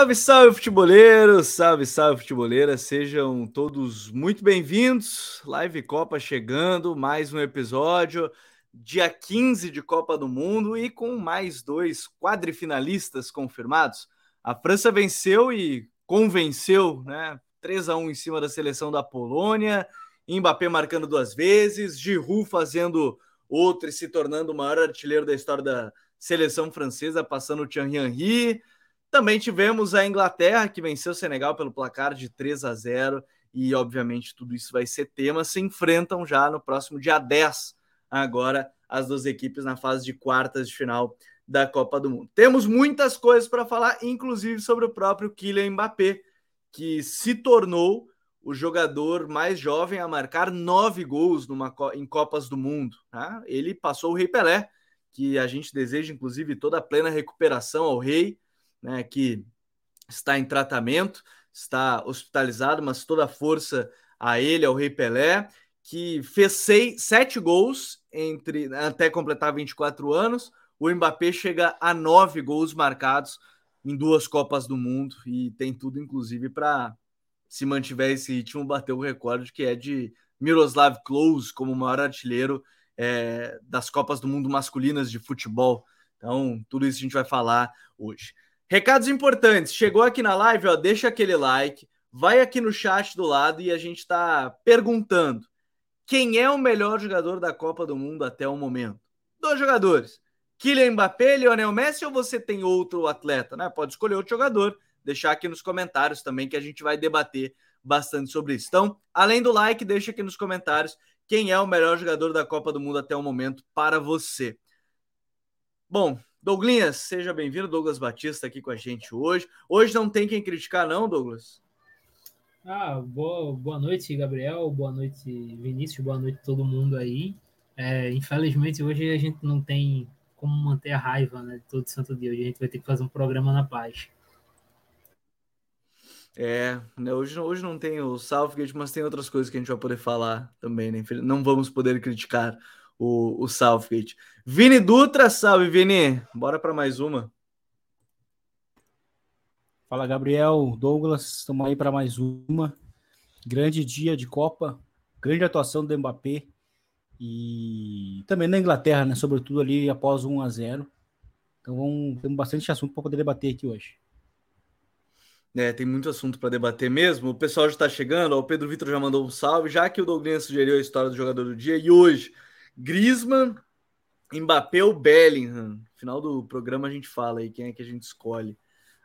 Salve, salve, futeboleiros! Salve, salve, futeboleira! Sejam todos muito bem-vindos. Live Copa chegando, mais um episódio. Dia 15 de Copa do Mundo e com mais dois quadrifinalistas confirmados. A França venceu e convenceu, né? 3 a 1 em cima da seleção da Polônia. Mbappé marcando duas vezes, Giroud fazendo outra e se tornando o maior artilheiro da história da seleção francesa, passando o Thierry Henry. Também tivemos a Inglaterra, que venceu o Senegal pelo placar de 3 a 0 e, obviamente, tudo isso vai ser tema. Se enfrentam já no próximo dia 10, agora, as duas equipes na fase de quartas de final da Copa do Mundo. Temos muitas coisas para falar, inclusive sobre o próprio Kylian Mbappé, que se tornou o jogador mais jovem a marcar nove gols numa, em Copas do Mundo. Tá? Ele passou o Rei Pelé, que a gente deseja, inclusive, toda a plena recuperação ao Rei né, que está em tratamento, está hospitalizado, mas toda a força a ele, ao Rei Pelé, que fez seis, sete gols entre até completar 24 anos. O Mbappé chega a nove gols marcados em duas Copas do Mundo e tem tudo, inclusive, para, se mantiver esse ritmo, bater o recorde que é de Miroslav Klose como maior artilheiro é, das Copas do Mundo masculinas de futebol. Então, tudo isso a gente vai falar hoje. Recados importantes. Chegou aqui na live, ó, deixa aquele like, vai aqui no chat do lado e a gente está perguntando quem é o melhor jogador da Copa do Mundo até o momento. Dois jogadores. Kylian Mbappé, Lionel Messi ou você tem outro atleta, né? Pode escolher outro jogador, deixar aqui nos comentários também que a gente vai debater bastante sobre isso. Então, além do like, deixa aqui nos comentários quem é o melhor jogador da Copa do Mundo até o momento para você. Bom, Douglinhas, seja bem-vindo. Douglas Batista aqui com a gente hoje. Hoje não tem quem criticar, não, Douglas? Ah, boa, boa noite, Gabriel. Boa noite, Vinícius. Boa noite todo mundo aí. É, infelizmente, hoje a gente não tem como manter a raiva né, de todo santo dia. Hoje a gente vai ter que fazer um programa na paz. É, né, hoje, hoje não tem o Southgate, mas tem outras coisas que a gente vai poder falar também, né? Não vamos poder criticar o, o Southgate. Vini Dutra, salve, Vini. Bora para mais uma. Fala, Gabriel, Douglas, estamos aí para mais uma. Grande dia de Copa, grande atuação do Mbappé e também na Inglaterra, né? Sobretudo ali após 1 a 0 Então vamos, temos bastante assunto para poder debater aqui hoje. É, tem muito assunto para debater mesmo. O pessoal já está chegando. o Pedro Vitor já mandou um salve, já que o Douglas sugeriu a história do jogador do dia. E hoje Griezmann, Mbappé ou Bellingham. Final do programa a gente fala aí quem é que a gente escolhe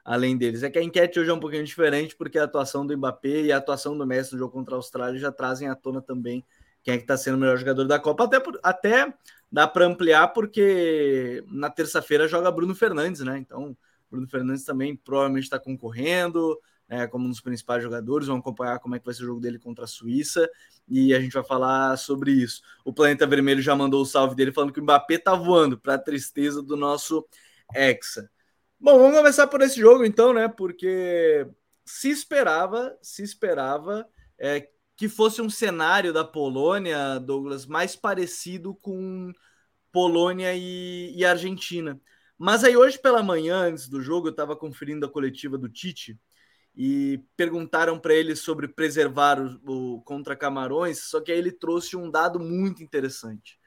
além deles. É que a enquete hoje é um pouquinho diferente, porque a atuação do Mbappé e a atuação do Messi no jogo contra a Austrália já trazem à tona também quem é que está sendo o melhor jogador da Copa. Até, por, até dá para ampliar, porque na terça-feira joga Bruno Fernandes, né? Então, Bruno Fernandes também provavelmente está concorrendo né, como um dos principais jogadores. Vamos acompanhar como é que vai ser o jogo dele contra a Suíça e a gente vai falar sobre isso. O Planeta Vermelho já mandou o salve dele falando que o Mbappé tá voando, para a tristeza do nosso Hexa. Bom, vamos começar por esse jogo então, né? Porque se esperava, se esperava é, que fosse um cenário da Polônia, Douglas, mais parecido com Polônia e, e Argentina. Mas aí hoje pela manhã, antes do jogo, eu estava conferindo a coletiva do Tite e perguntaram para ele sobre preservar o, o, contra Camarões, só que aí ele trouxe um dado muito interessante,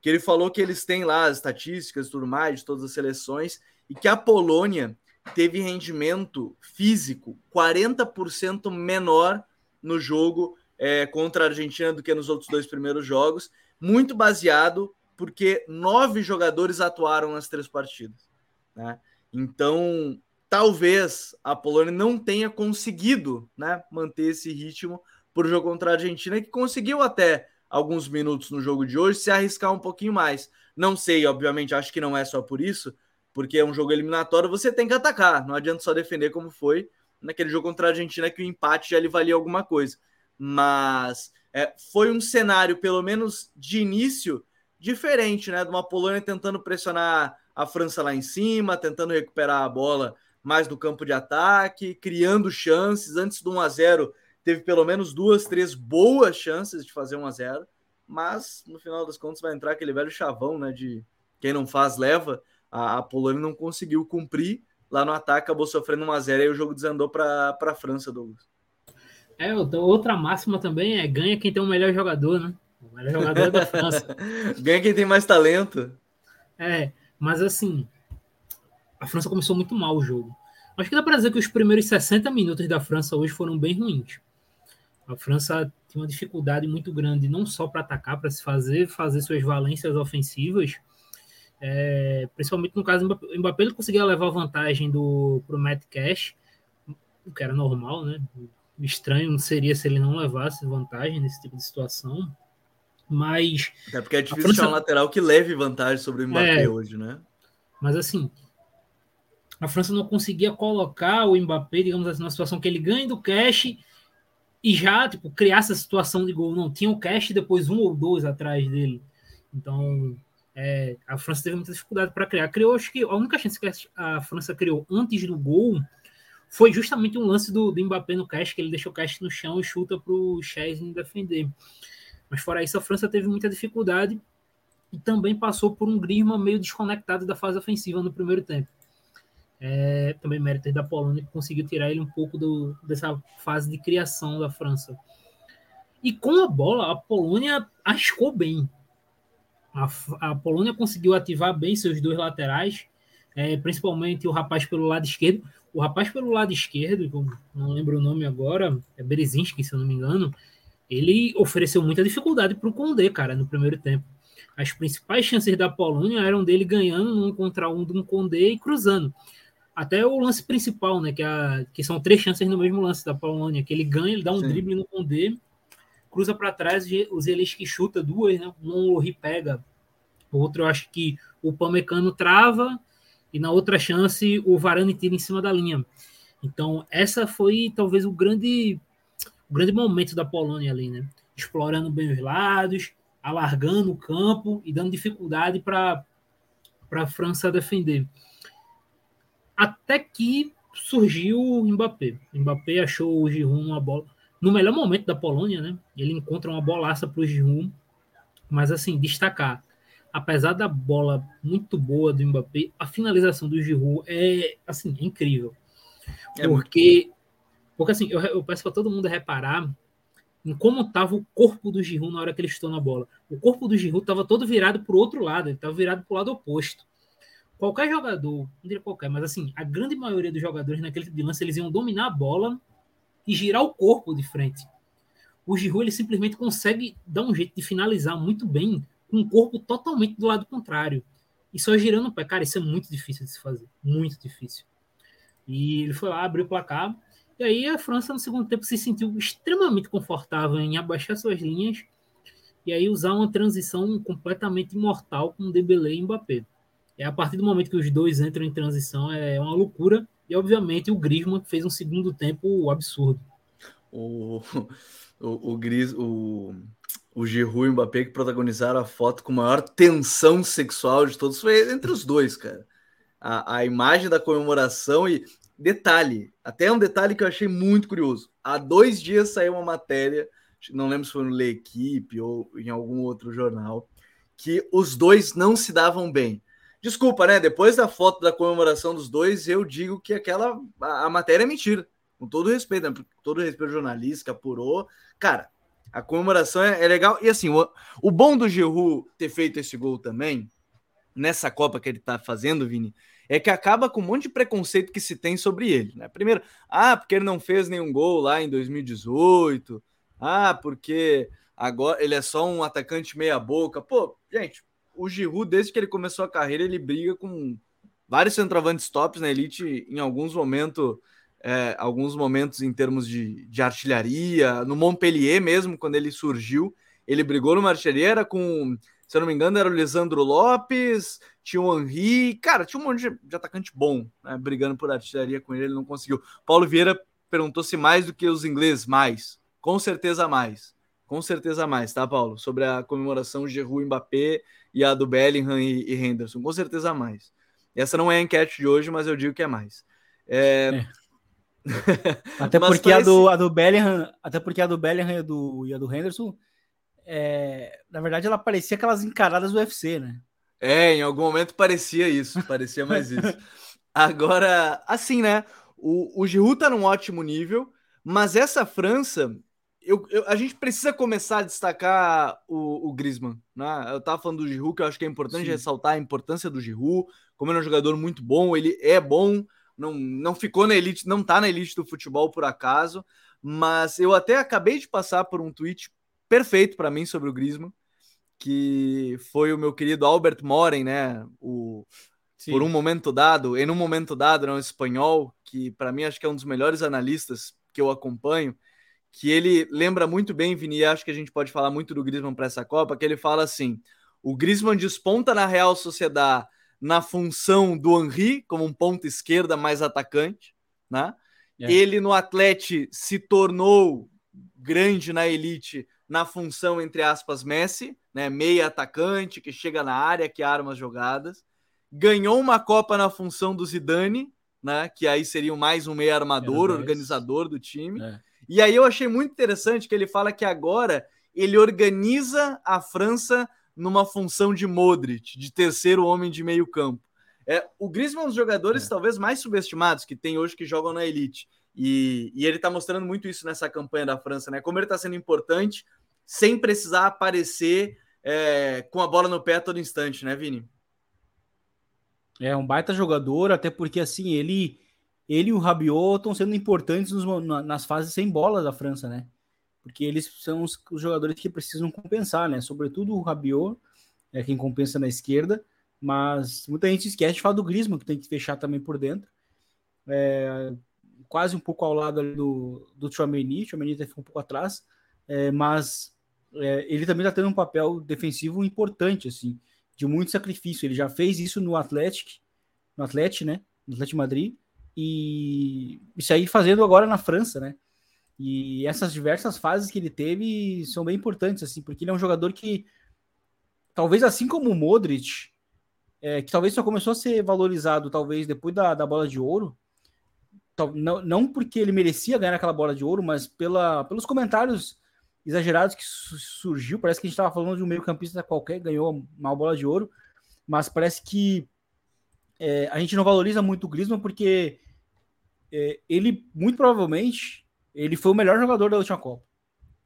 que ele falou que eles têm lá as estatísticas tudo mais de todas as seleções e que a Polônia teve rendimento físico 40% menor no jogo é, contra a Argentina do que nos outros dois primeiros jogos, muito baseado porque nove jogadores atuaram nas três partidas. Né? Então, talvez a Polônia não tenha conseguido né, manter esse ritmo por jogo contra a Argentina, que conseguiu até alguns minutos no jogo de hoje se arriscar um pouquinho mais. Não sei, obviamente, acho que não é só por isso, porque é um jogo eliminatório, você tem que atacar, não adianta só defender como foi naquele jogo contra a Argentina, que o empate já lhe valia alguma coisa. Mas é, foi um cenário, pelo menos de início, diferente, né? De uma Polônia tentando pressionar a França lá em cima, tentando recuperar a bola mais do campo de ataque, criando chances. Antes do 1 a 0 teve pelo menos duas, três boas chances de fazer 1 a 0 mas no final das contas vai entrar aquele velho chavão, né? De quem não faz leva. A, a Polônia não conseguiu cumprir lá no ataque acabou sofrendo uma zero e o jogo desandou para a França, Douglas. É, outra máxima também é ganha quem tem o melhor jogador, né? O melhor jogador é da França. ganha quem tem mais talento. É, mas assim, a França começou muito mal o jogo. Acho que dá para dizer que os primeiros 60 minutos da França hoje foram bem ruins. A França tinha uma dificuldade muito grande, não só para atacar, para se fazer, fazer suas valências ofensivas. É, principalmente no caso do Mbappé, ele conseguia levar vantagem do pro Matt Cash, o que era normal, né? Estranho seria se ele não levasse vantagem nesse tipo de situação. Mas. É porque é difícil França... achar um lateral que leve vantagem sobre o Mbappé é, hoje, né? Mas assim, a França não conseguia colocar o Mbappé, digamos assim, numa situação que ele ganhe do cash e já tipo, criar essa situação de gol. Não, tinha o cash depois um ou dois atrás dele. Então, é, a França teve muita dificuldade para criar. Criou, acho que a única chance que a França criou antes do gol foi justamente um lance do, do Mbappé no cash, que ele deixou o cash no chão e chuta para o Chesney defender. Mas fora isso, a França teve muita dificuldade e também passou por um Griezmann meio desconectado da fase ofensiva no primeiro tempo. É, também mérito da Polônia que conseguiu tirar ele um pouco do, dessa fase de criação da França. E com a bola, a Polônia arriscou bem. A, a Polônia conseguiu ativar bem seus dois laterais, é, principalmente o rapaz pelo lado esquerdo. O rapaz pelo lado esquerdo, não lembro o nome agora, é Berezinski, se eu não me engano, ele ofereceu muita dificuldade para o Condé, cara, no primeiro tempo. As principais chances da Polônia eram dele ganhando um contra um de um Condé e cruzando. Até o lance principal, né? Que, a, que são três chances no mesmo lance da Polônia, que ele ganha, ele dá um Sim. drible no Condé, cruza para trás, o Zelenski chuta duas, né? Um o Ri pega, o outro eu acho que o Pamecano trava, e na outra chance o Varane tira em cima da linha. Então, essa foi talvez o grande, o grande momento da Polônia ali, né? Explorando bem os lados, alargando o campo e dando dificuldade para a França defender até que surgiu o Mbappé. O Mbappé achou o Giroud uma bola no melhor momento da Polônia, né? Ele encontra uma bolaça para o Giroud, mas assim destacar, apesar da bola muito boa do Mbappé, a finalização do Giroud é assim é incrível, é porque porque assim eu, eu peço para todo mundo reparar em como estava o corpo do Giroud na hora que ele estou na bola. O corpo do Giroud estava todo virado para o outro lado, ele estava virado para o lado oposto qualquer jogador, não diria qualquer, mas assim, a grande maioria dos jogadores naquele tipo de lance, eles iam dominar a bola e girar o corpo de frente. O Giroud, ele simplesmente consegue dar um jeito de finalizar muito bem com o corpo totalmente do lado contrário. E só girando o pé. Cara, isso é muito difícil de se fazer. Muito difícil. E ele foi lá, abriu o placar. E aí a França, no segundo tempo, se sentiu extremamente confortável em abaixar suas linhas e aí usar uma transição completamente mortal com Dembélé e Mbappé. É a partir do momento que os dois entram em transição, é uma loucura. E, obviamente, o Griezmann fez um segundo tempo absurdo. O, o, o, Gris, o, o Giroud e o Mbappé que protagonizaram a foto com maior tensão sexual de todos foi entre os dois, cara. A, a imagem da comemoração e detalhe, até um detalhe que eu achei muito curioso. Há dois dias saiu uma matéria, não lembro se foi no Le Equipe ou em algum outro jornal, que os dois não se davam bem. Desculpa, né? Depois da foto da comemoração dos dois, eu digo que aquela a, a matéria é mentira. Com todo respeito, né? Todo respeito ao jornalista apurou. Cara, a comemoração é, é legal. E assim, o, o bom do Giroud ter feito esse gol também, nessa Copa que ele tá fazendo, Vini, é que acaba com um monte de preconceito que se tem sobre ele, né? Primeiro, ah, porque ele não fez nenhum gol lá em 2018. Ah, porque agora ele é só um atacante meia boca. Pô, gente, o Giroud, desde que ele começou a carreira, ele briga com vários centroavantes tops na elite em alguns momentos, é, alguns momentos em termos de, de artilharia. No Montpellier mesmo, quando ele surgiu, ele brigou numa artilharia com, se eu não me engano, era o Lisandro Lopes, tinha o Henri, cara, tinha um monte de, de atacante bom, né, brigando por artilharia com ele, ele não conseguiu. Paulo Vieira perguntou se mais do que os ingleses, mais, com certeza mais. Com certeza mais, tá, Paulo? Sobre a comemoração Giroud Mbappé e a do Bellingham e, e Henderson. Com certeza mais. Essa não é a enquete de hoje, mas eu digo que é mais. É... É. até porque parece... a, do, a do Bellingham, até porque a do Bellingham e a do, e a do Henderson, é, na verdade, ela parecia aquelas encaradas do UFC, né? É, em algum momento parecia isso, parecia mais isso. Agora, assim, né? O, o Giroud tá num ótimo nível, mas essa França, eu, eu, a gente precisa começar a destacar o, o Griezmann, né? Eu tava falando do Giroud, que eu acho que é importante Sim. ressaltar a importância do Giroud, como ele é um jogador muito bom, ele é bom, não, não ficou na elite, não tá na elite do futebol por acaso, mas eu até acabei de passar por um tweet perfeito para mim sobre o Griezmann, que foi o meu querido Albert Moren, né? O, por um momento dado, em um momento dado, não, espanhol, que para mim acho que é um dos melhores analistas que eu acompanho, que ele lembra muito bem, Vini, e acho que a gente pode falar muito do Griezmann para essa Copa, que ele fala assim: o Griezmann desponta na Real Sociedade na função do Henry, como um ponto esquerda mais atacante, né? É. Ele no Atlético se tornou grande na elite na função, entre aspas, Messi, né? Meia atacante que chega na área, que arma as jogadas. Ganhou uma Copa na função do Zidane, né? Que aí seria mais um meia armador, organizador do time. É. E aí eu achei muito interessante que ele fala que agora ele organiza a França numa função de Modric, de terceiro homem de meio campo. É, o Griezmann é um dos jogadores é. talvez mais subestimados que tem hoje que jogam na elite. E, e ele está mostrando muito isso nessa campanha da França, né? Como ele está sendo importante sem precisar aparecer é, com a bola no pé a todo instante, né, Vini? É um baita jogador, até porque assim, ele ele e o Rabiot estão sendo importantes nos, nas fases sem bola da França, né? Porque eles são os, os, jogadores que precisam compensar, né? Sobretudo o Rabiot, é quem compensa na esquerda, mas muita gente esquece de falar do Griezmann, que tem que fechar também por dentro. É, quase um pouco ao lado do, do Chouameni, o Chouameni tá um pouco atrás, é, mas é, ele também está tendo um papel defensivo importante, assim, de muito sacrifício. Ele já fez isso no Atlético, no Atlético, né? No Atlético Madrid, e isso aí fazendo agora na França, né? E essas diversas fases que ele teve são bem importantes, assim, porque ele é um jogador que, talvez assim como o Modric, é, que talvez só começou a ser valorizado, talvez depois da, da bola de ouro, não, não porque ele merecia ganhar aquela bola de ouro, mas pela, pelos comentários exagerados que surgiu. Parece que a gente estava falando de um meio-campista qualquer ganhou uma bola de ouro, mas parece que é, a gente não valoriza muito o Griezmann porque ele, muito provavelmente, ele foi o melhor jogador da última Copa.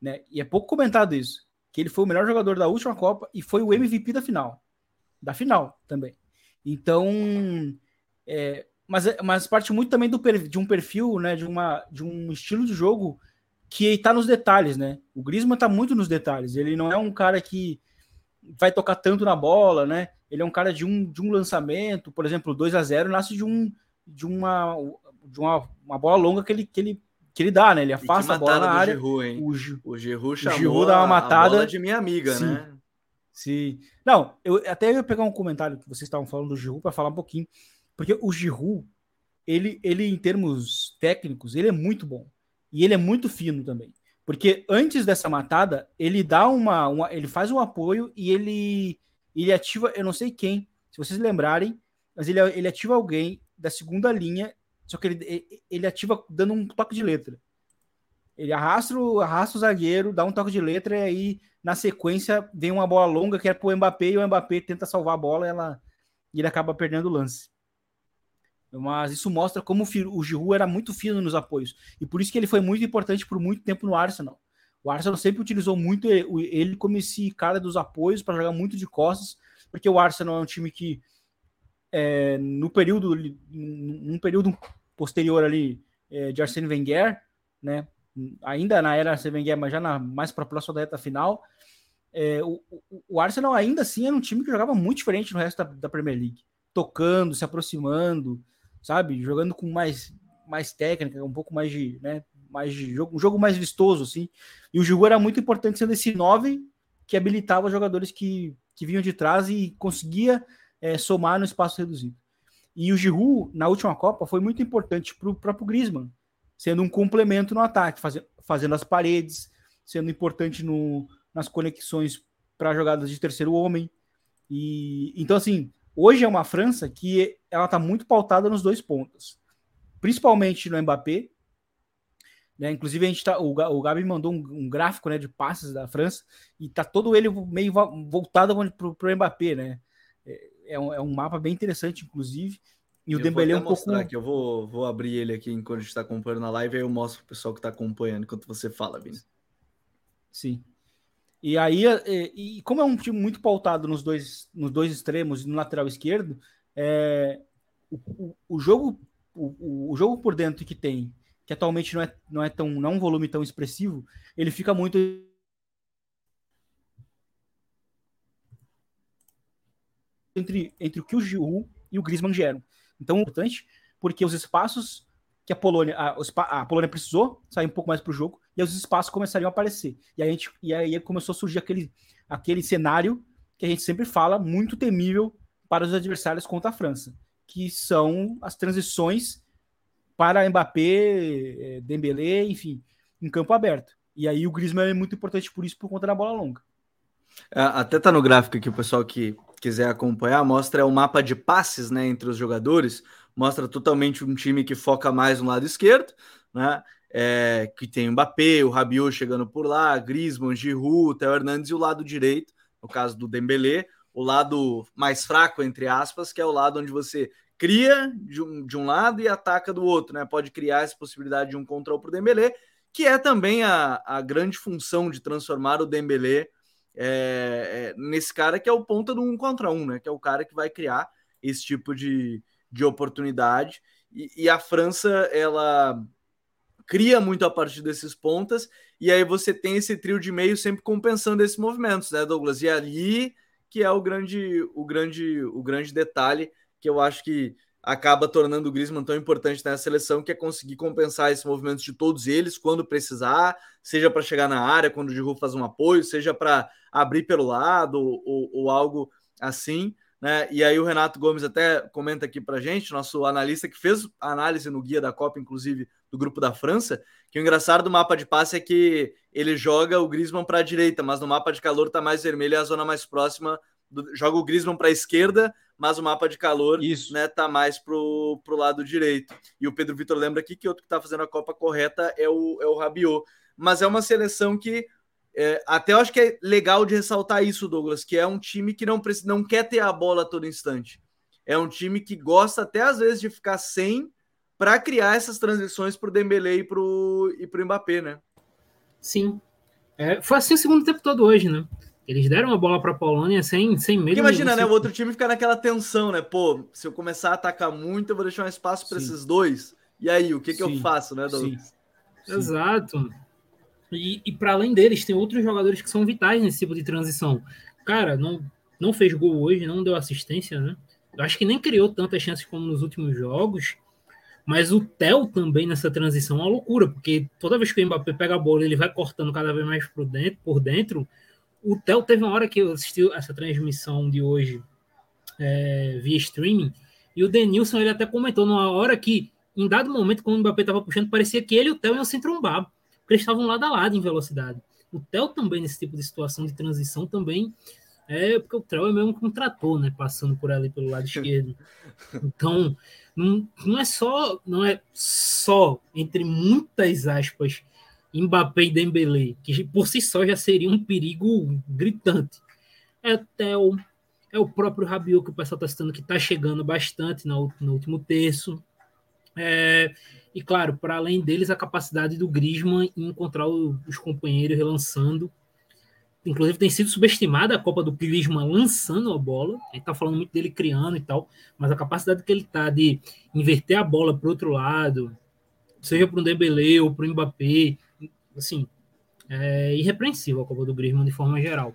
Né? E é pouco comentado isso. Que ele foi o melhor jogador da última Copa e foi o MVP da final. Da final também. Então, é, mas, mas parte muito também do, de um perfil, né, de, uma, de um estilo de jogo que está nos detalhes, né? O Griezmann está muito nos detalhes. Ele não é um cara que vai tocar tanto na bola, né? Ele é um cara de um, de um lançamento, por exemplo, 2 a 0 nasce de um de uma de uma, uma bola longa que ele, que ele que ele dá, né? Ele afasta a bola na área. Giroud, hein? O, G... o Giroud chamou o Giroud dá uma matada de minha amiga, Sim. né? Sim. Não, eu até ia pegar um comentário que vocês estavam falando do Giroud para falar um pouquinho, porque o Giroud, ele, ele em termos técnicos, ele é muito bom. E ele é muito fino também. Porque antes dessa matada, ele dá uma, uma, ele faz um apoio e ele ele ativa, eu não sei quem, se vocês lembrarem, mas ele, ele ativa alguém da segunda linha, só que ele, ele ativa dando um toque de letra. Ele arrasta, arrasta o zagueiro, dá um toque de letra e aí na sequência vem uma bola longa que é pro Mbappé e o Mbappé tenta salvar a bola e, ela, ele acaba perdendo o lance. Mas isso mostra como o Giroud era muito fino nos apoios. E por isso que ele foi muito importante por muito tempo no Arsenal. O Arsenal sempre utilizou muito ele como esse cara dos apoios para jogar muito de costas, porque o Arsenal é um time que é, no período num período posterior ali é, de Arsene Wenger, né? Ainda na era Arsene Wenger, mas já na, mais para a próxima da reta final, é, o, o, Arsenal ainda assim era um time que jogava muito diferente no resto da, da Premier League, tocando, se aproximando, sabe? Jogando com mais, mais técnica, um pouco mais de, né? Mais de jogo, um jogo mais vistoso, assim. E o Giroud era muito importante sendo esse 9 que habilitava jogadores que, que vinham de trás e conseguia é, somar no espaço reduzido. E o Giroud, na última Copa, foi muito importante para o próprio Griezmann, sendo um complemento no ataque, fazendo, fazendo as paredes, sendo importante no, nas conexões para jogadas de terceiro homem. E então, assim, Hoje é uma França que ela está muito pautada nos dois pontos, principalmente no Mbappé. Né? Inclusive, a gente tá, o, o Gabi mandou um, um, gráfico né, de passes da França e tá todo ele meio voltado para o Mbappé. Né? É, é, um, é um mapa bem interessante, inclusive. E o Dembele é um pouco. Aqui, eu vou, vou abrir ele aqui enquanto a gente está acompanhando na live, aí eu mostro pro pessoal que está acompanhando enquanto você fala, Vini. Sim. E aí, e, e, como é um time muito pautado nos dois, nos dois extremos e no lateral esquerdo, é, o, o, o, jogo o, o, jogo por dentro que tem, que atualmente não é, não é tão não é um volume tão expressivo, ele fica muito entre, entre o que o Giroud e o Griezmann geram. Então, é importante, porque os espaços que a Polônia, a, a Polônia precisou sair um pouco mais para o jogo, e os espaços começariam a aparecer. E a gente, e aí começou a surgir aquele, aquele cenário que a gente sempre fala, muito temível para os adversários contra a França, que são as transições para Mbappé, eh, Dembélé, enfim, em campo aberto. E aí o Griezmann é muito importante por isso, por conta da bola longa. É, até tá no gráfico aqui, o pessoal que quiser acompanhar, mostra o mapa de passes né, entre os jogadores, mostra totalmente um time que foca mais no lado esquerdo, né? É, que tem o Mbappé, o Rabiot chegando por lá, Griezmann, Giroud, Theo Hernandes e o lado direito, no caso do Dembélé, o lado mais fraco, entre aspas, que é o lado onde você cria de um, de um lado e ataca do outro, né? Pode criar essa possibilidade de um controle para o Dembélé, que é também a, a grande função de transformar o Dembélé é, é, nesse cara que é o ponta do um contra um, né? Que é o cara que vai criar esse tipo de, de oportunidade. E, e a França, ela cria muito a partir desses pontas, e aí você tem esse trio de meio sempre compensando esses movimentos, né, Douglas? E ali que é o grande, o grande, o grande detalhe que eu acho que acaba tornando o Griezmann tão importante nessa seleção, que é conseguir compensar esses movimentos de todos eles quando precisar, seja para chegar na área, quando o Giroud faz um apoio, seja para abrir pelo lado ou, ou algo assim. Né? E aí o Renato Gomes até comenta aqui para gente, nosso analista que fez análise no guia da Copa, inclusive do grupo da França, que o engraçado do mapa de passe é que ele joga o Griezmann para a direita, mas no mapa de calor está mais vermelho, é a zona mais próxima joga o Griezmann para a esquerda, mas o mapa de calor Isso. né tá mais pro, pro lado direito. E o Pedro Vitor lembra aqui que outro que está fazendo a Copa correta é o é o Rabiot, mas é uma seleção que é, até eu acho que é legal de ressaltar isso, Douglas, que é um time que não, precisa, não quer ter a bola a todo instante. É um time que gosta até às vezes de ficar sem para criar essas transições para o Dembélé e para o pro Mbappé, né? Sim. É, foi assim o segundo tempo todo hoje, né? Eles deram a bola para a Polônia sem, sem medo. Porque imagina, né? O outro time fica naquela tensão, né? Pô, se eu começar a atacar muito, eu vou deixar um espaço para esses dois. E aí, o que, que eu faço, né, Douglas? Exato. E, e para além deles, tem outros jogadores que são vitais nesse tipo de transição. Cara, não, não fez gol hoje, não deu assistência, né? Eu acho que nem criou tantas chances como nos últimos jogos. Mas o Theo também nessa transição é uma loucura, porque toda vez que o Mbappé pega a bola, ele vai cortando cada vez mais por dentro. Por dentro. O Theo teve uma hora que eu assisti essa transmissão de hoje é, via streaming, e o Denilson ele até comentou numa hora que, em dado momento, quando o Mbappé estava puxando, parecia que ele e o Theo iam se trombar porque eles estavam lado a lado em velocidade. O Theo também, nesse tipo de situação de transição, também é porque o Theo é mesmo um trator, né? Passando por ali pelo lado esquerdo. Então, não, não é só, não é só, entre muitas aspas, Mbappé e Dembélé, que por si só já seria um perigo gritante. É o Theo, é o próprio Rabiot que o pessoal está citando que está chegando bastante no, no último terço. É, e claro, para além deles, a capacidade do Griezmann em encontrar os companheiros relançando. Inclusive, tem sido subestimada a Copa do Griezmann lançando a bola. A gente está falando muito dele criando e tal, mas a capacidade que ele está de inverter a bola para o outro lado, seja para o Dembélé ou para o Mbappé, assim, é irrepreensível a Copa do Griezmann de forma geral.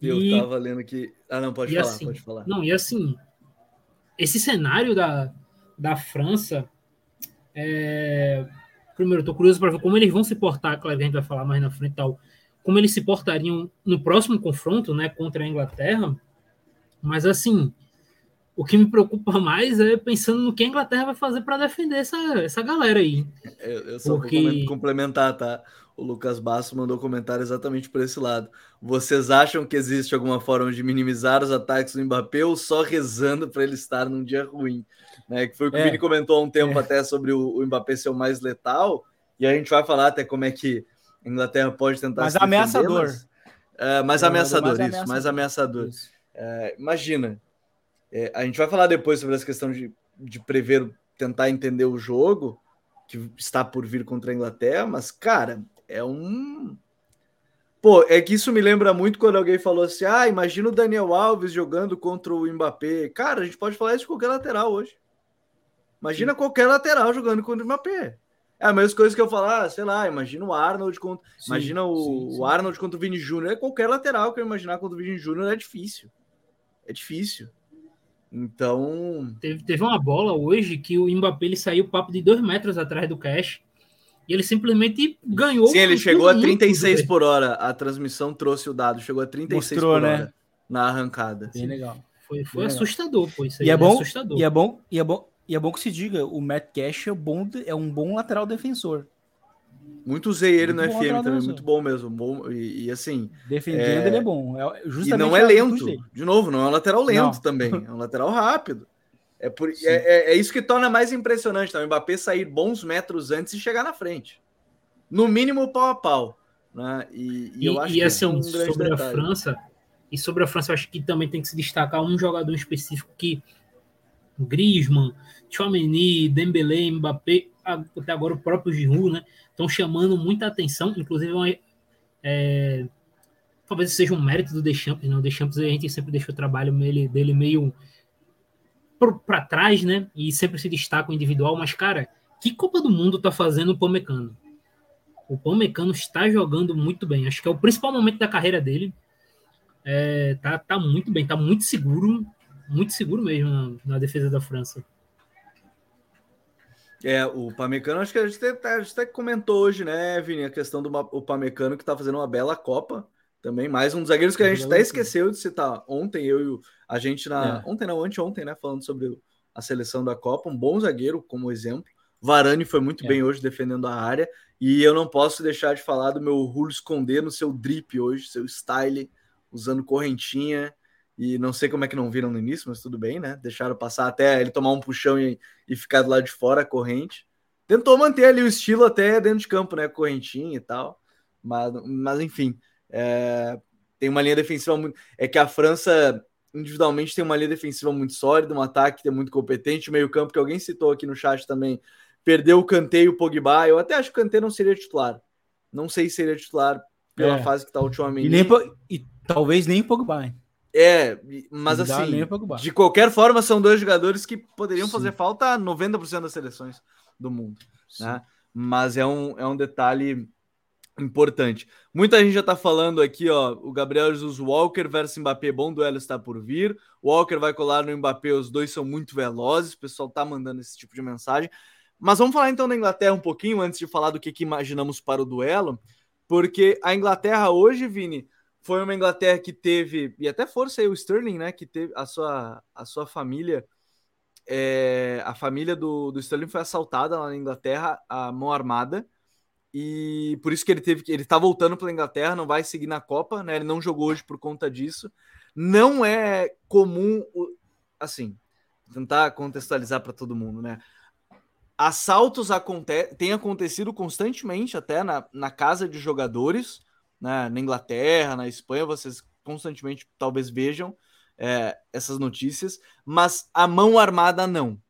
Eu estava lendo que. Ah, não, pode falar, assim, pode falar. Não, e assim, esse cenário da, da França. É... Primeiro, estou curioso para ver como eles vão se portar, claro, a gente vai falar mais na frente tal, como eles se portariam no próximo confronto né, contra a Inglaterra. Mas, assim, o que me preocupa mais é pensando no que a Inglaterra vai fazer para defender essa, essa galera aí. Eu, eu só Porque... vou complementar, tá? O Lucas Basso mandou comentário exatamente por esse lado. Vocês acham que existe alguma forma de minimizar os ataques do Mbappé ou só rezando para ele estar num dia ruim? Né, que foi o que é, o Vini comentou há um tempo é. até sobre o, o Mbappé ser o mais letal. E a gente vai falar até como é que a Inglaterra pode tentar. Mais ameaçador. É, mais, ameaçador, mais, isso, ameaçador, mais ameaçador. Isso. É, imagina, É, a gente vai falar depois sobre essa questão de, de prever, tentar entender o jogo que está por vir contra a Inglaterra, mas, cara, é um. Pô, é que isso me lembra muito quando alguém falou assim: ah, imagina o Daniel Alves jogando contra o Mbappé. Cara, a gente pode falar isso de qualquer lateral hoje. Imagina Sim. qualquer lateral jogando contra o Mbappé. É a mesma coisa que eu falar, sei lá, imagina o Arnold contra. Sim, imagina o, sim, sim. o Arnold contra o Vini Júnior. É qualquer lateral que eu imaginar contra o Vini Júnior é difícil. É difícil. Então. Teve, teve uma bola hoje que o Mbappé ele saiu papo de dois metros atrás do cash. E ele simplesmente ganhou. Sim, ele chegou a 36 por hora. A transmissão trouxe o dado. Chegou a 36 Mostrou, por né? hora na arrancada. Bem legal. Foi, foi Bem assustador, pô. Isso aí e é, bom, assustador. E é bom, e é bom, e é bom que se diga, o Matt Cash é, bom, é um bom lateral defensor. Muito usei ele muito no FM também, muito bom mesmo. Bom, e, e assim. Defendendo, é... ele é bom. É, justamente e não é lento. De novo, não é um lateral lento não. também. É um lateral rápido. É, por, é, é, é, isso que torna mais impressionante tá? o Mbappé sair bons metros antes e chegar na frente. No mínimo, pau a pau. Né? E, e, e eu acho e, que assim, é um sobre detalhe. a França, e sobre a França, eu acho que também tem que se destacar um jogador específico que Griezmann, Chouameni, Dembélé, Mbappé, até agora o próprio Giroud, né? Estão chamando muita atenção, inclusive é, talvez seja um mérito do Deschamps, né? O Deschamps a gente sempre deixa o trabalho dele meio para trás, né? E sempre se destaca o individual, mas cara, que Copa do Mundo tá fazendo o Pomecano? O Pomecano está jogando muito bem. Acho que é o principal momento da carreira dele. É, tá, tá muito bem, tá muito seguro, muito seguro mesmo na, na defesa da França. É, o Pamecano, acho que a gente, até, a gente até comentou hoje, né, Vini, a questão do o Pamecano que tá fazendo uma bela Copa também. Mais um dos zagueiros que a gente até esqueceu de citar ontem, eu e a gente na. É. Ontem não, anteontem, né? Falando sobre a seleção da Copa. Um bom zagueiro, como exemplo. Varane foi muito é. bem hoje defendendo a área. E eu não posso deixar de falar do meu Rulo esconder no seu drip hoje, seu style, usando correntinha. E não sei como é que não viram no início, mas tudo bem, né? Deixaram passar até ele tomar um puxão e, e ficar do lado de fora a corrente. Tentou manter ali o estilo até dentro de campo, né? Correntinha e tal. Mas, mas enfim, é, tem uma linha defensiva muito. É que a França individualmente tem uma linha defensiva muito sólida, um ataque que é muito competente, meio-campo que alguém citou aqui no chat também. Perdeu o e o Pogba. Eu até acho que o Kanté não seria titular. Não sei se seria titular pela é. fase que está ultimamente. E, nem, e talvez nem o Pogba. Hein? É, mas assim, de qualquer forma, são dois jogadores que poderiam Sim. fazer falta a 90% das seleções do mundo. Né? Mas é um, é um detalhe importante. Muita gente já tá falando aqui, ó, o Gabriel Jesus Walker versus Mbappé, bom duelo está por vir. Walker vai colar no Mbappé, os dois são muito velozes, o pessoal tá mandando esse tipo de mensagem. Mas vamos falar então da Inglaterra um pouquinho antes de falar do que, que imaginamos para o duelo, porque a Inglaterra hoje, Vini, foi uma Inglaterra que teve, e até força aí o Sterling, né, que teve a sua, a sua família, é, a família do, do Sterling foi assaltada lá na Inglaterra, a mão armada, e por isso que ele teve que ele tá voltando para a Inglaterra, não vai seguir na Copa, né? Ele não jogou hoje por conta disso. Não é comum, assim, tentar contextualizar para todo mundo, né? Assaltos aconte têm acontecido constantemente até na, na casa de jogadores né, na Inglaterra, na Espanha, vocês constantemente talvez vejam é, essas notícias, mas a mão armada não.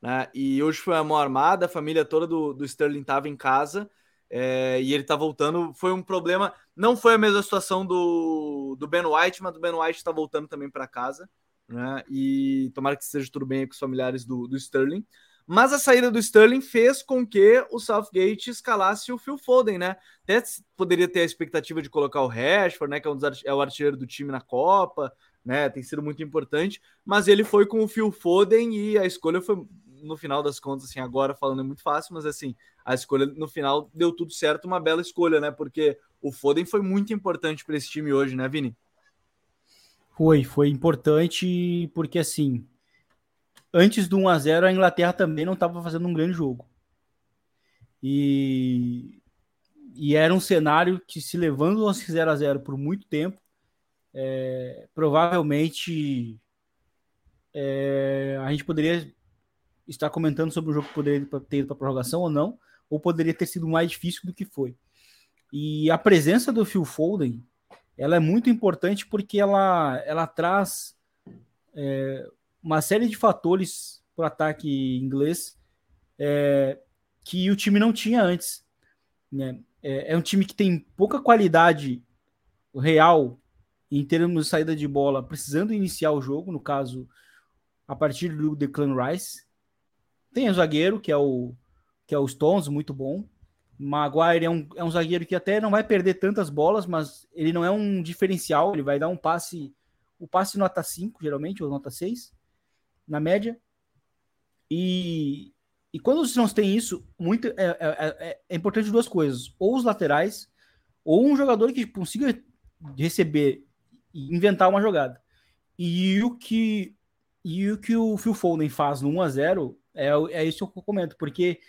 Né? E hoje foi a mão armada, a família toda do, do Sterling estava em casa é, e ele está voltando. Foi um problema, não foi a mesma situação do, do Ben White, mas o Ben White está voltando também para casa. Né? E tomara que esteja tudo bem com os familiares do, do Sterling. Mas a saída do Sterling fez com que o Southgate escalasse o Phil Foden, né? Até poderia ter a expectativa de colocar o Rashford, né? Que é, um é o artilheiro do time na Copa, né? Tem sido muito importante. Mas ele foi com o Phil Foden e a escolha foi, no final das contas, assim, agora falando é muito fácil, mas assim, a escolha no final deu tudo certo, uma bela escolha, né? Porque o Foden foi muito importante para esse time hoje, né, Vini? Foi, foi importante porque assim antes do 1 a 0 a Inglaterra também não estava fazendo um grande jogo. E, e era um cenário que, se levando ao 0 a 0 por muito tempo, é, provavelmente é, a gente poderia estar comentando sobre o jogo que poderia ter ido para prorrogação ou não, ou poderia ter sido mais difícil do que foi. E a presença do Phil Foden, ela é muito importante porque ela, ela traz é, uma série de fatores para o ataque inglês é, que o time não tinha antes. Né? É, é, um time que tem pouca qualidade real em termos de saída de bola, precisando iniciar o jogo, no caso, a partir do Declan Rice. Tem o zagueiro, que é o, que é o Stones, muito bom. Maguire é um, é um zagueiro que até não vai perder tantas bolas, mas ele não é um diferencial, ele vai dar um passe, o passe nota 5, geralmente, ou nota 6, na média. E, e quando os não têm isso, muito, é, é, é, é, importante duas coisas: ou os laterais, ou um jogador que consiga receber e inventar uma jogada. E o que, e o, que o Phil Foden faz no 1x0 é, é isso que eu comento, porque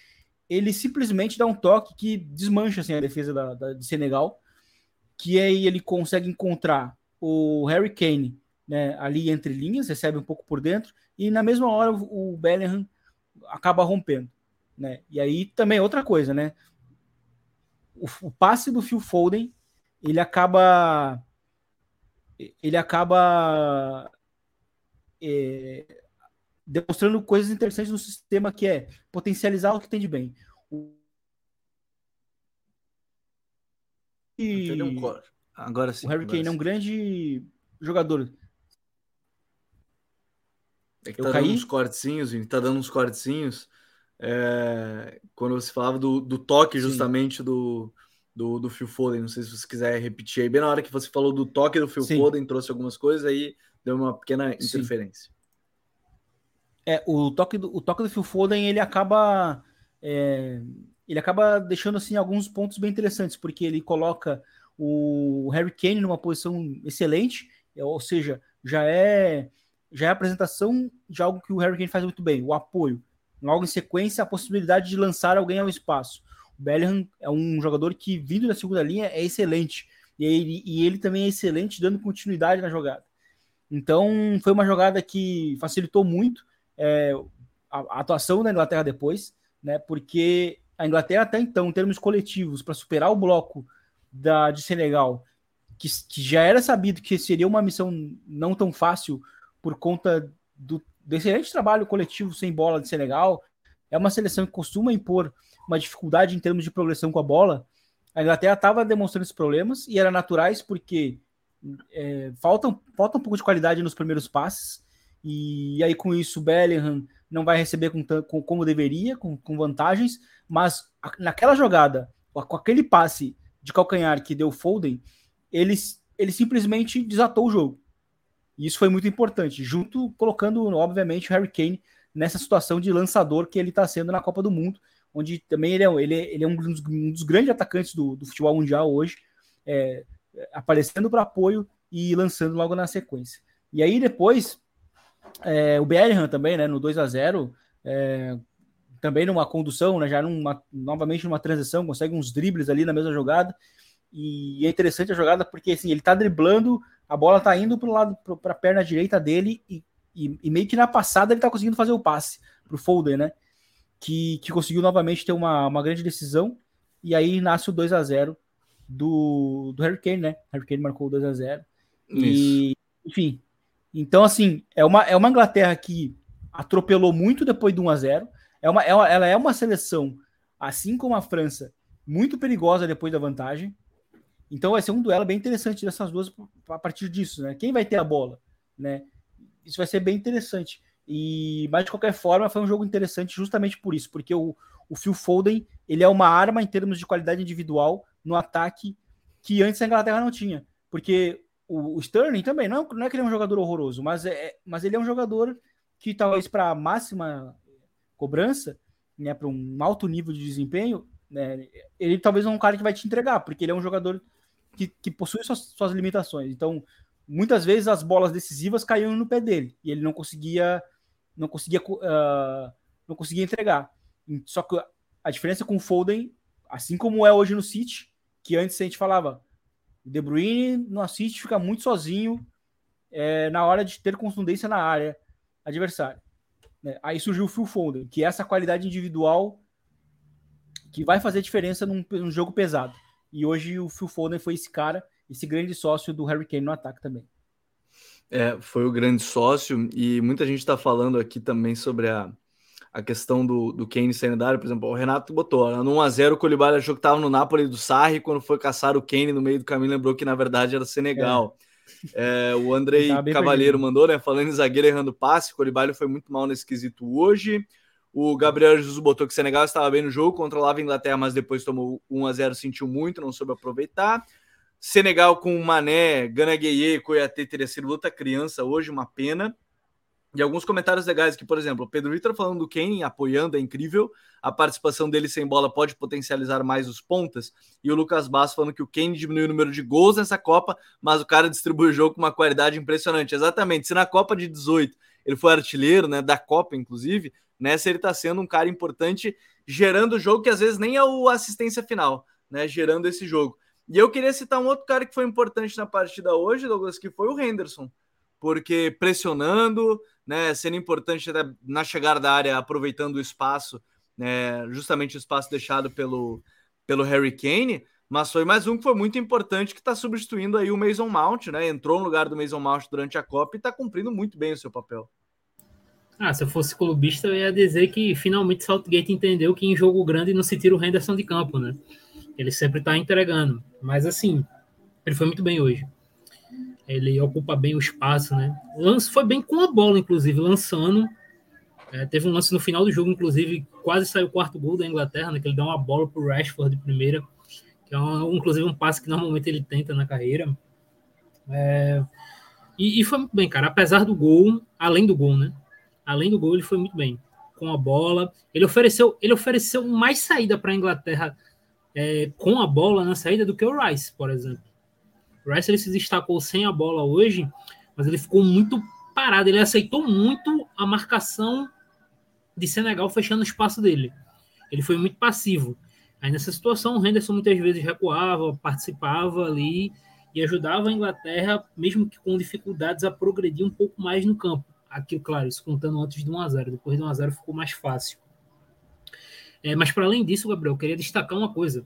ele simplesmente dá um toque que desmancha assim, a defesa da, da, de Senegal, que aí ele consegue encontrar o Harry Kane né, ali entre linhas, recebe um pouco por dentro, e na mesma hora o Bellingham acaba rompendo. Né? E aí também outra coisa, né? O, o passe do Phil Foden, ele acaba ele acaba é, demonstrando coisas interessantes no sistema que é potencializar o que tem de bem. E... Agora sim. O Harry Kane é um grande jogador. É que tá dando uns cortezinhos, gente. Tá dando uns cortezinhos. É... Quando você falava do, do toque, justamente, do, do, do Phil Foden. Não sei se você quiser repetir aí. Bem na hora que você falou do toque do Phil Sim. Foden, trouxe algumas coisas, aí deu uma pequena interferência. Sim. É, o toque do, o toque do Phil Foden, ele acaba é, ele acaba deixando assim alguns pontos bem interessantes, porque ele coloca o Harry Kane numa posição excelente, é, ou seja, já é já é a apresentação de algo que o Harry Kane faz muito bem, o apoio. Logo em sequência, a possibilidade de lançar alguém ao espaço. O Bellingham é um jogador que, vindo da segunda linha, é excelente. E ele, e ele também é excelente dando continuidade na jogada. Então, foi uma jogada que facilitou muito é, a, a, atuação da Inglaterra depois, né? Porque a Inglaterra até então, em termos coletivos, para superar o bloco da, de Senegal, que, que, já era sabido que seria uma missão não tão fácil por conta do, do excelente trabalho coletivo sem bola de Senegal, é uma seleção que costuma impor uma dificuldade em termos de progressão com a bola. A Inglaterra estava demonstrando esses problemas e eram naturais porque é, falta, um pouco de qualidade nos primeiros passes e aí, com isso, o Bellingham não vai receber com, com como deveria, com, com vantagens, mas a, naquela jogada, com aquele passe de calcanhar que deu Foden, ele, ele simplesmente desatou o jogo. E isso foi muito importante, junto colocando, obviamente, o Harry Kane nessa situação de lançador que ele está sendo na Copa do Mundo, onde também ele é, ele é, ele é um, dos, um, dos, grandes atacantes do, do futebol mundial hoje, é, aparecendo para apoio e lançando logo na sequência. E aí depois é, o Bellingham também, né, no 2 a 0 é, também numa condução, né, já numa, novamente numa transição, consegue uns dribles ali na mesma jogada. E é interessante a jogada porque assim, ele tá driblando, a bola tá indo pro lado, para a perna direita dele e, e, e, meio que na passada ele tá conseguindo fazer o passe pro Folder, né? Que, que conseguiu novamente ter uma, uma grande decisão. E aí nasce o 2 a 0 do, do Harry Kane, né? Harry Kane marcou o 2 a 0 E, enfim, então, assim, é uma, é uma Inglaterra que atropelou muito depois do 1 a 0 é uma, é uma, Ela é uma seleção, assim como a França, muito perigosa depois da vantagem. Então vai ser um duelo bem interessante dessas duas a partir disso, né? Quem vai ter a bola, né? Isso vai ser bem interessante. E, mas de qualquer forma, foi um jogo interessante justamente por isso, porque o, o Phil Foden ele é uma arma em termos de qualidade individual no ataque que antes a Inglaterra não tinha. Porque o, o Sterling também, não, não é que ele é um jogador horroroso, mas, é, é mas ele é um jogador que talvez para a máxima cobrança, né, para um alto nível de desempenho, né, ele talvez é um cara que vai te entregar, porque ele é um jogador que, que possui suas, suas limitações. Então, muitas vezes as bolas decisivas caíam no pé dele e ele não conseguia não conseguia uh, não conseguia entregar. Só que a diferença com o Foden, assim como é hoje no City, que antes a gente falava, o De Bruyne no assiste, fica muito sozinho é, na hora de ter contundência na área adversária. Né? Aí surgiu o Phil Foden, que é essa qualidade individual que vai fazer diferença num, num, jogo pesado. E hoje o Phil Foden foi esse cara, esse grande sócio do Harry Kane no ataque também. É, foi o grande sócio, e muita gente está falando aqui também sobre a, a questão do, do Kane área, por exemplo, o Renato botou, no 1x0 o Colibali achou que estava no Napoli do Sarri, quando foi caçar o Kane no meio do caminho, lembrou que na verdade era Senegal. É. É, o Andrei Cavalheiro mandou, né, falando em zagueiro errando passe, o Colibali foi muito mal nesse quesito hoje. O Gabriel Jesus botou que o Senegal estava bem no jogo, controlava a Inglaterra, mas depois tomou 1 a 0 sentiu muito, não soube aproveitar. Senegal com Mané, Gana Gueye, Coiatê teria sido outra criança hoje, uma pena. E alguns comentários legais aqui, por exemplo, o Pedro Vitor falando do Kane, apoiando, é incrível. A participação dele sem bola pode potencializar mais os pontas. E o Lucas Bass falando que o Kane diminuiu o número de gols nessa Copa, mas o cara distribui o jogo com uma qualidade impressionante. Exatamente. Se na Copa de 18 ele foi artilheiro, né, da Copa, inclusive, nessa ele está sendo um cara importante, gerando o jogo que às vezes nem é o assistência final, né, gerando esse jogo. E eu queria citar um outro cara que foi importante na partida hoje, Douglas, que foi o Henderson, porque pressionando, né, sendo importante na chegada da área, aproveitando o espaço, né, justamente o espaço deixado pelo, pelo Harry Kane, mas foi mais um que foi muito importante que está substituindo aí o Mason Mount, né? Entrou no lugar do Mason Mount durante a Copa e está cumprindo muito bem o seu papel. Ah, se eu fosse clubista, eu ia dizer que finalmente Saltgate entendeu que em jogo grande não se tira o Henderson de campo, né? Ele sempre está entregando. Mas assim, ele foi muito bem hoje. Ele ocupa bem o espaço, né? Lance foi bem com a bola, inclusive, lançando. É, teve um lance no final do jogo, inclusive, quase saiu o quarto gol da Inglaterra, né? Que ele dá uma bola para o Rashford de primeira, é uma, inclusive um passe que normalmente ele tenta na carreira. É, e, e, foi muito bem, cara. Apesar do gol, além do gol, né? Além do gol, ele foi muito bem com a bola. Ele ofereceu, ele ofereceu mais saída para a Inglaterra é, com a bola na saída do que o Rice, por exemplo. O Rice ele se destacou sem a bola hoje, mas ele ficou muito parado. Ele aceitou muito a marcação de Senegal fechando o espaço dele. Ele foi muito passivo. Aí nessa situação, o Henderson muitas vezes recuava, participava ali e ajudava a Inglaterra, mesmo que com dificuldades, a progredir um pouco mais no campo. Aqui, claro, isso contando antes de 1 a 0 Depois de 1 a 0 ficou mais fácil. É, mas para além disso, Gabriel, eu queria destacar uma coisa.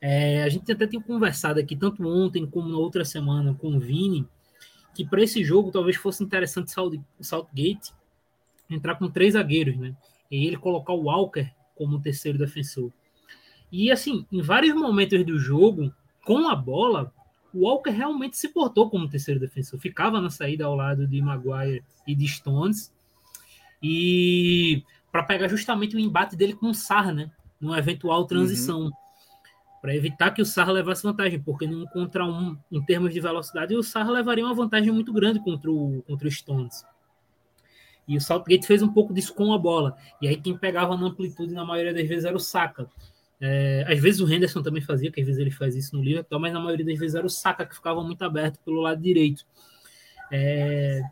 É, a gente até tem conversado aqui, tanto ontem como na outra semana, com o Vini, que para esse jogo talvez fosse interessante o Southgate entrar com três zagueiros, né? E ele colocar o Walker como terceiro defensor. E assim, em vários momentos do jogo, com a bola, o Walker realmente se portou como terceiro defensor. Ficava na saída ao lado de Maguire e de Stones. E para pegar justamente o embate dele com o Sarra, né? Numa eventual transição. Uhum. Para evitar que o Sarra levasse vantagem, porque num contra um, em termos de velocidade, o Sarra levaria uma vantagem muito grande contra o, contra o Stones. E o Saltgate fez um pouco disso com a bola. E aí quem pegava na amplitude, na maioria das vezes, era o Saka. É, às vezes o Henderson também fazia, que às vezes ele faz isso no Liverpool, mas na maioria das vezes era o Saka que ficava muito aberto pelo lado direito. É,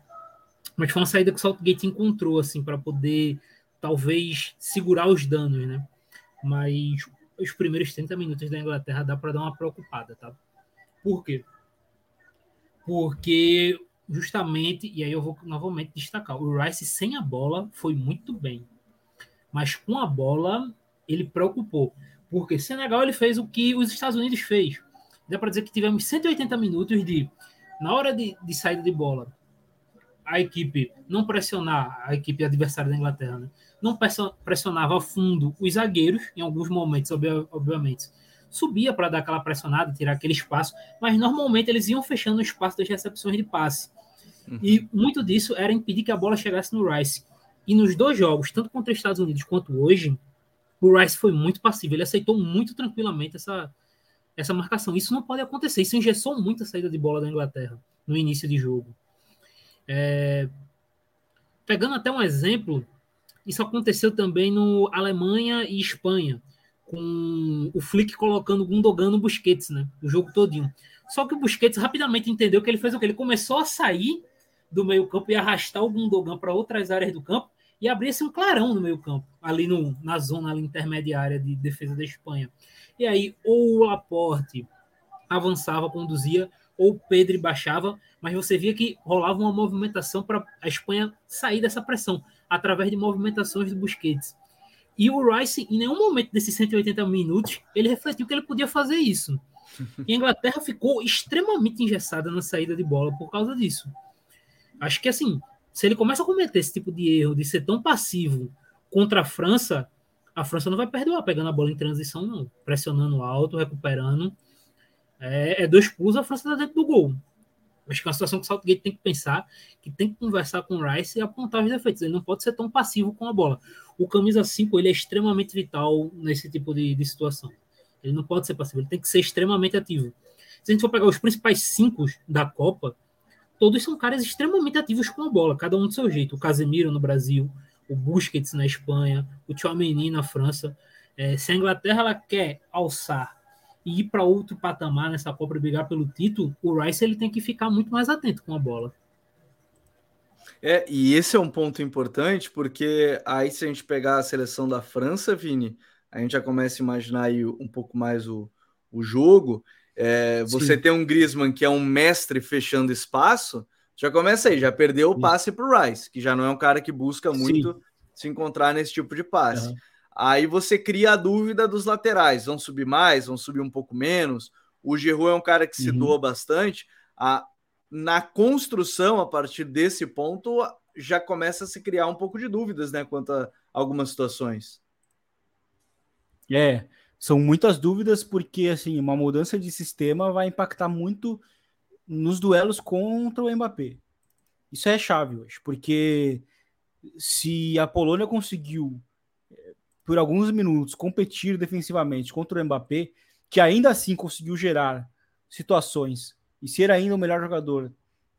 mas foi uma saída que o Saltgate encontrou, assim, para poder talvez segurar os danos, né? Mas os primeiros 30 minutos da Inglaterra dá para dar uma preocupada, tá? Por quê? Porque justamente, e aí eu vou novamente destacar, o Rice sem a bola foi muito bem. Mas com a bola, ele preocupou. Porque Senegal ele fez o que os Estados Unidos fez. Dá para dizer que tivemos 180 minutos de, na hora de, de saída de bola, a equipe não pressionar a equipe adversária da Inglaterra, né? não pressionava a fundo os zagueiros, em alguns momentos, obviamente. Subia para dar aquela pressionada, tirar aquele espaço, mas normalmente eles iam fechando o espaço das recepções de passe. Uhum. E muito disso era impedir que a bola chegasse no Rice. E nos dois jogos, tanto contra os Estados Unidos quanto hoje, o Rice foi muito passivo, ele aceitou muito tranquilamente essa, essa marcação. Isso não pode acontecer, isso engessou muito a saída de bola da Inglaterra no início de jogo. É... Pegando até um exemplo, isso aconteceu também no Alemanha e Espanha, com o Flick colocando Gundogan no Busquets, né? O jogo todinho. Só que o Busquets rapidamente entendeu que ele fez o que? Ele começou a sair do meio campo e arrastar o Gundogan para outras áreas do campo e abria-se um clarão no meio campo, ali no, na zona ali intermediária de defesa da Espanha. E aí, ou o Laporte avançava, conduzia, ou o Pedro baixava, mas você via que rolava uma movimentação para a Espanha sair dessa pressão, através de movimentações do Busquets. E o Rice, em nenhum momento desses 180 minutos, ele refletiu que ele podia fazer isso. E a Inglaterra ficou extremamente engessada na saída de bola por causa disso. Acho que assim, se ele começa a cometer esse tipo de erro, de ser tão passivo contra a França, a França não vai perdoar pegando a bola em transição, não. Pressionando alto, recuperando. É, é dois pulos, a França está dentro do gol. Acho que é uma situação que o Southgate tem que pensar, que tem que conversar com o Rice e apontar os defeitos. Ele não pode ser tão passivo com a bola. O camisa 5 ele é extremamente vital nesse tipo de, de situação. Ele não pode ser passivo, ele tem que ser extremamente ativo. Se a gente for pegar os principais cinco da Copa, todos são caras extremamente ativos com a bola, cada um do seu jeito. O Casemiro no Brasil, o Busquets na Espanha, o Tchouameni na França. É, se a Inglaterra ela quer alçar e ir para outro patamar nessa Copa e brigar pelo título, o Rice ele tem que ficar muito mais atento com a bola. É, e esse é um ponto importante, porque aí se a gente pegar a seleção da França, Vini, a gente já começa a imaginar aí um pouco mais o, o jogo. É, você tem um Griezmann que é um mestre fechando espaço, já começa aí, já perdeu o passe para o Rice, que já não é um cara que busca muito Sim. se encontrar nesse tipo de passe. Uhum. Aí você cria a dúvida dos laterais, vão subir mais, vão subir um pouco menos. O Giroud é um cara que se uhum. doa bastante. A, na construção, a partir desse ponto, já começa a se criar um pouco de dúvidas, né, quanto a algumas situações. É, são muitas dúvidas porque assim, uma mudança de sistema vai impactar muito nos duelos contra o Mbappé. Isso é chave hoje, porque se a Polônia conseguiu por alguns minutos competir defensivamente contra o Mbappé, que ainda assim conseguiu gerar situações e ser ainda o melhor jogador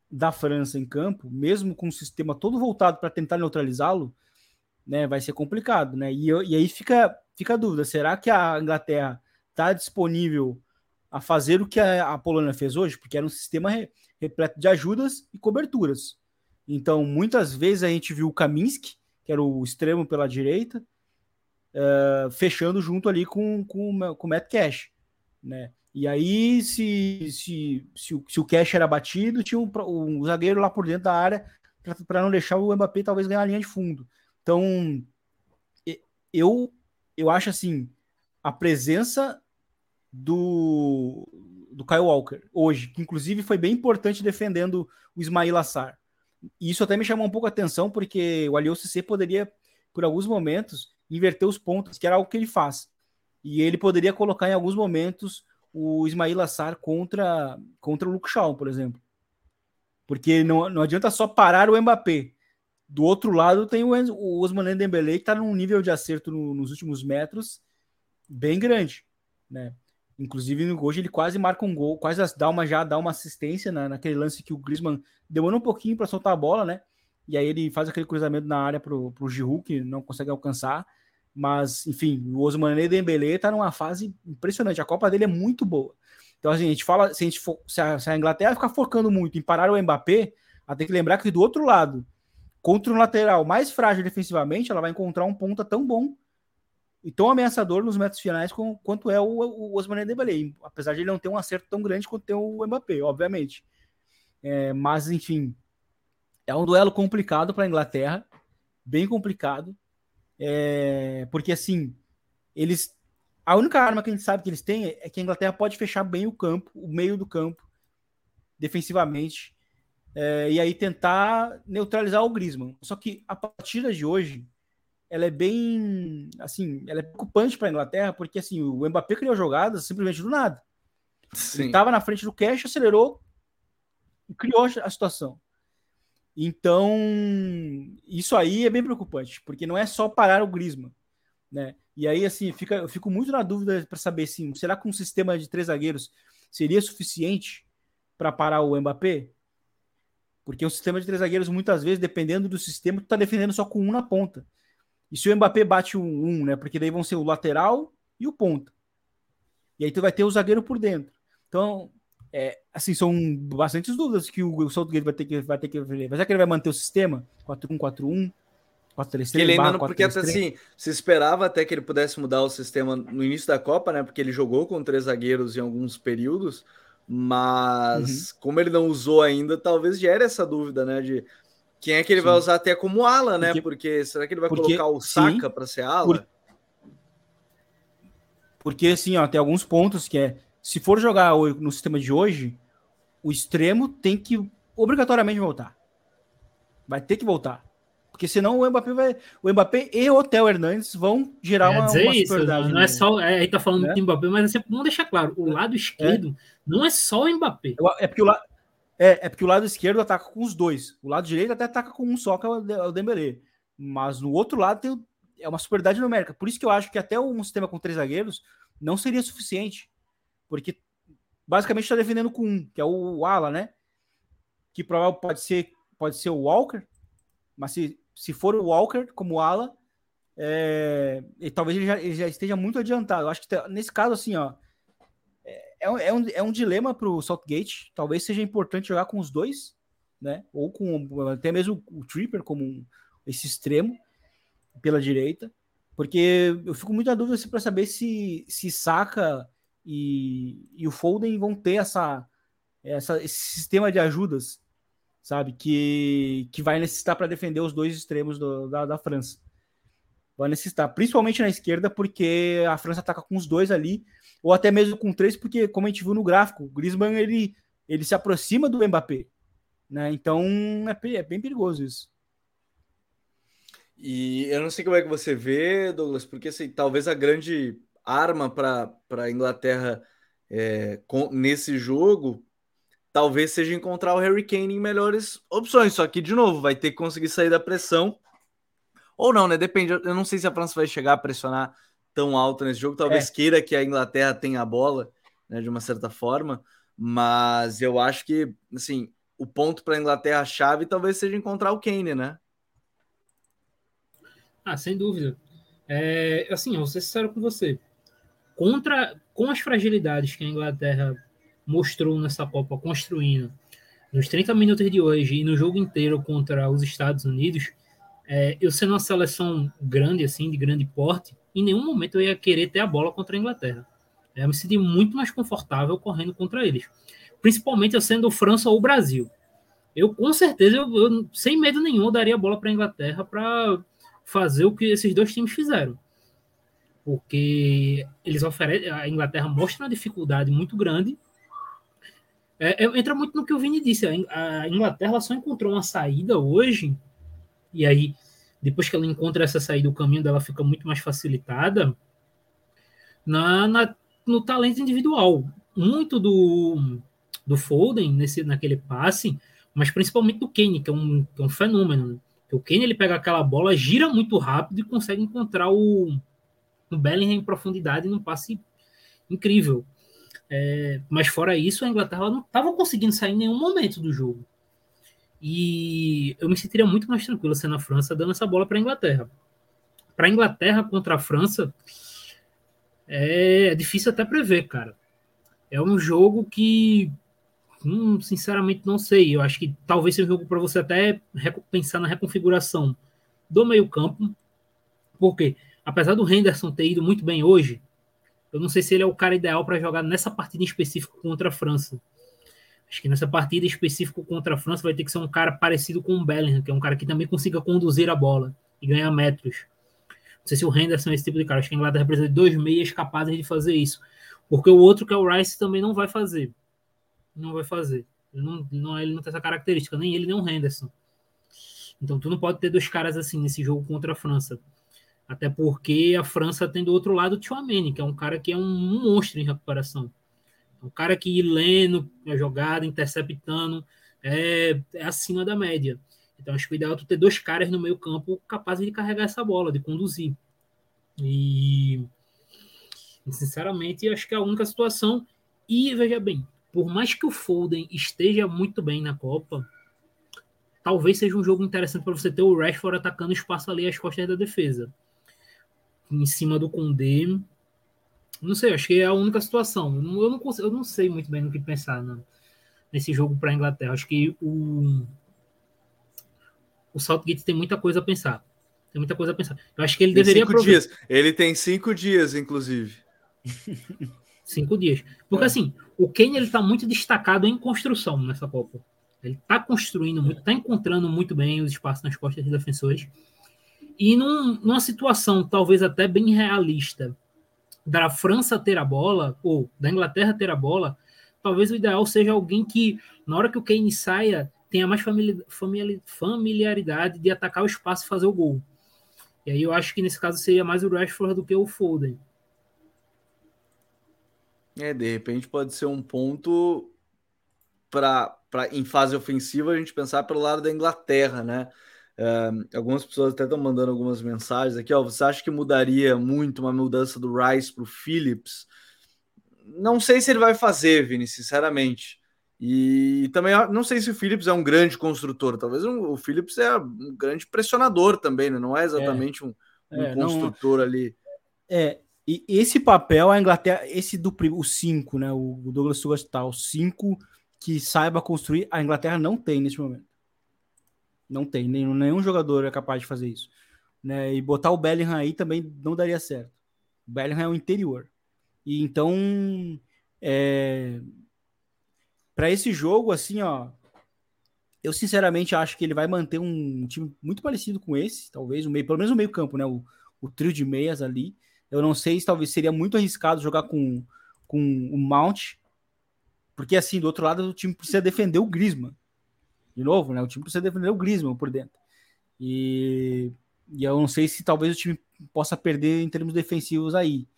da França em campo, mesmo com o sistema todo voltado para tentar neutralizá-lo, né, vai ser complicado, né? E, e aí fica, fica a dúvida: será que a Inglaterra está disponível a fazer o que a, Polônia fez hoje? Porque era um sistema re, repleto de ajudas e coberturas. Então, muitas vezes a gente viu o Kaminski, que era o extremo pela direita, uh, fechando junto ali com, com, com o Matt Cash, né? E aí, se, se, se, o, se o Cash era batido, tinha um, um zagueiro lá por dentro da área para não deixar o Mbappé talvez ganhar a linha de fundo. Então, eu, eu acho assim, a presença do, do Kyle Walker hoje, que inclusive foi bem importante defendendo o Ismail Assar. E isso até me chamou um pouco a atenção, porque o Aliou CC poderia, por alguns momentos, inverter os pontos, que era algo que ele faz. E ele poderia colocar em alguns momentos o Ismail Assar contra, contra o Luke Shaw, por exemplo. Porque não, não adianta só parar o Mbappé. Do outro lado tem o, o Osman Dembélé que está num nível de acerto no, nos últimos metros bem grande, né? Inclusive hoje ele quase marca um gol, quase dá uma já dá uma assistência na, naquele lance que o Griezmann demorou um pouquinho para soltar a bola, né? E aí ele faz aquele cruzamento na área pro, pro Giroud que não consegue alcançar. Mas, enfim, o Osman Dembélé tá numa fase impressionante. A Copa dele é muito boa. Então, assim, a gente fala, se a, gente for, se a, se a Inglaterra ficar focando muito em parar o Mbappé, tem que lembrar que do outro lado, contra um lateral mais frágil defensivamente, ela vai encontrar um ponta tão bom e tão ameaçador nos metros finais com, quanto é o, o Osman Dembélé, apesar de ele não ter um acerto tão grande quanto tem o Mbappé, obviamente. É, mas, enfim, é um duelo complicado para a Inglaterra, bem complicado, é, porque assim, eles. A única arma que a gente sabe que eles têm é que a Inglaterra pode fechar bem o campo, o meio do campo, defensivamente, é, e aí tentar neutralizar o Griezmann. Só que a partida de hoje, ela é bem, assim, ela é preocupante para a Inglaterra, porque assim, o Mbappé criou jogadas simplesmente do nada. Sim. Ele estava na frente do cash, acelerou e criou a situação. Então, isso aí é bem preocupante, porque não é só parar o Griezmann, né? E aí, assim, fica, eu fico muito na dúvida para saber, assim, será que um sistema de três zagueiros seria suficiente para parar o Mbappé? Porque um sistema de três zagueiros, muitas vezes, dependendo do sistema, tu tá defendendo só com um na ponta. E se o Mbappé bate um, um, né? Porque daí vão ser o lateral e o ponta. E aí tu vai ter o zagueiro por dentro. Então, é, assim, são bastantes dúvidas que o Southgate vai ter que vai ter que ver. Mas é que ele vai manter o sistema 4-1-4-1, 4-3-3, ele ainda não, porque até assim, se esperava até que ele pudesse mudar o sistema no início da Copa, né? Porque ele jogou com três zagueiros em alguns períodos. Mas uhum. como ele não usou ainda, talvez gere essa dúvida, né? De quem é que ele Sim. vai usar até como ala, né? Porque, porque será que ele vai porque, colocar o Saka para ser ala? Por, porque assim, ó, tem alguns pontos que é se for jogar no sistema de hoje, o extremo tem que obrigatoriamente voltar. Vai ter que voltar. Porque senão o Mbappé vai. O Mbappé e o Theo Hernandes vão gerar É uma, uma isso, não é só. É, aí tá falando Né? do Mbappé, mas assim, vamos deixar claro: o lado esquerdo não é só o Mbappé. É porque, o la... é, é porque o lado esquerdo ataca com os dois. O lado direito até ataca com um só, que é o De- é o Dembélé. Mas no outro lado tem o- é uma superioridade numérica. Por isso que eu acho que até um sistema com três zagueiros não seria suficiente. Porque basicamente está defendendo com um, que é o ala, né? Que provavelmente pode ser, pode ser o Walker, mas se, se for o Walker como ala, é, e talvez ele já, ele já esteja muito adiantado. Eu acho que nesse caso, assim, ó, é, um- é um, é um dilema para o Southgate. Talvez seja importante jogar com os dois, né? Ou com até mesmo o Tripper como um- esse extremo pela direita, porque eu fico muito na dúvida para saber se se Saka e, e o Foden vão ter essa, essa esse sistema de ajudas, sabe? Que, que vai necessitar para defender os dois extremos do- da, da França. Vai necessitar, principalmente na esquerda, porque a França ataca com os dois ali, ou até mesmo com três, porque, como a gente viu no gráfico, o Griezmann ele, ele se aproxima do Mbappé. Né? Então é, é bem perigoso isso. E eu não sei como é que você vê, Douglas, porque assim, talvez a grande arma para a Inglaterra é, com- nesse jogo talvez seja encontrar o Harry Kane em melhores opções. Só que, de novo, vai ter que conseguir sair da pressão. Ou não, né? Depende. Eu não sei se a França vai chegar a pressionar tão alto nesse jogo. Talvez É. queira que a Inglaterra tenha a bola, né, de uma certa forma. Mas eu acho que, assim, o ponto para a Inglaterra chave talvez seja encontrar o Kane, né? Ah, sem dúvida. É, assim, eu vou ser sincero com você. Contra, com as fragilidades que a Inglaterra mostrou nessa Copa, construindo nos 30 minutos de hoje e no jogo inteiro contra os Estados Unidos, é, eu sendo uma seleção grande, assim, de grande porte, em nenhum momento eu ia querer ter a bola contra a Inglaterra. Eu me senti muito mais confortável correndo contra eles. Principalmente eu sendo França ou Brasil. Eu, com certeza, eu, eu, sem medo nenhum, daria a bola para a Inglaterra para fazer o que esses dois times fizeram. Porque eles oferecem, a Inglaterra mostra uma dificuldade muito grande. É, é, entra muito no que o Vini disse. A, Inglaterra só encontrou uma saída hoje, e aí, depois que ela encontra essa saída, o caminho dela fica muito mais facilitada na, na no talento individual. Muito do, do Foden nesse, naquele passe, mas principalmente do Kane, que é um, que é um fenômeno. O Kane ele pega aquela bola, gira muito rápido e consegue encontrar o, o Bellingham em profundidade num passe incrível. É, mas fora isso, a Inglaterra não estava conseguindo sair em nenhum momento do jogo. E eu me sentiria muito mais tranquilo sendo a França dando essa bola para a Inglaterra. Para a Inglaterra contra a França, é difícil até prever, cara. É um jogo que, hum, sinceramente, não sei. Eu acho que talvez seja um jogo para você até pensar na reconfiguração do meio-campo. Porque, apesar do Henderson ter ido muito bem hoje, eu não sei se ele é o cara ideal para jogar nessa partida em específico contra a França. Acho que nessa partida específica contra a França vai ter que ser um cara parecido com o Bellingham, que é um cara que também consiga conduzir a bola e ganhar metros. Não sei se o Henderson é esse tipo de cara. Acho que a Inglaterra precisa de dois meias capazes de fazer isso. Porque o outro, que é o Rice, também não vai fazer. Não vai fazer. Ele não, não, ele não tem essa característica, nem ele, nem o Henderson. Então tu não pode ter dois caras assim nesse jogo contra a França. Até porque a França tem do outro lado o Tchouameni, que é um cara que é um monstro em recuperação. Um cara que lendo a jogada, interceptando, é, é acima da média. Então acho que o ideal é tu ter dois caras no meio campo capazes de carregar essa bola, de conduzir. E sinceramente acho que é a única situação. E veja bem, por mais que o Foden esteja muito bem na Copa, talvez seja um jogo interessante para você ter o Rashford atacando espaço ali às costas da defesa. Em cima do Condé. Não sei, acho que é a única situação. Eu não, eu não, consigo, eu não sei muito bem no que pensar não, nesse jogo para a Inglaterra. Acho que o, o Southgate tem muita coisa a pensar. Tem muita coisa a pensar. Eu acho que ele tem deveria cinco dias. Ele tem cinco dias, inclusive. cinco dias. Porque é. assim, o Kane ele tá muito destacado em construção nessa Copa. Ele tá construindo muito, tá encontrando muito bem os espaços nas costas dos defensores. E num, numa situação talvez até bem realista da França ter a bola, ou da Inglaterra ter a bola, talvez o ideal seja alguém que, na hora que o Kane saia, tenha mais familiaridade de atacar o espaço e fazer o gol. E aí eu acho que nesse caso seria mais o Rashford do que o Foden. É, de repente pode ser um ponto para em fase ofensiva a gente pensar pelo lado da Inglaterra, né? Uh, algumas pessoas até estão mandando algumas mensagens aqui. Ó, você acha que mudaria muito uma mudança do Rice para o Phillips? Não sei se ele vai fazer, Vini, sinceramente. E também não sei se o Phillips é um grande construtor. Talvez um, o Phillips é um grande pressionador também, né? não é exatamente é. um, um é, construtor não... ali. É, e esse papel, a Inglaterra, esse do o 5, né? O Douglas Sugas tá, o 5 que saiba construir, a Inglaterra não tem nesse momento. Não tem, nenhum, nenhum jogador é capaz de fazer isso. Né? E botar o Bellingham aí também não daria certo. O Bellingham é o interior. E então, é... para esse jogo, assim, ó, eu sinceramente acho que ele vai manter um time muito parecido com esse, talvez, o meio, pelo menos o meio campo, né? O, o trio de meias ali. Eu não sei se talvez seria muito arriscado jogar com, com o Mount, porque assim, do outro lado, o time precisa defender o Griezmann. De novo, né? O time precisa defender o Griezmann por dentro. E, e eu não sei se talvez o time possa perder em termos defensivos aí.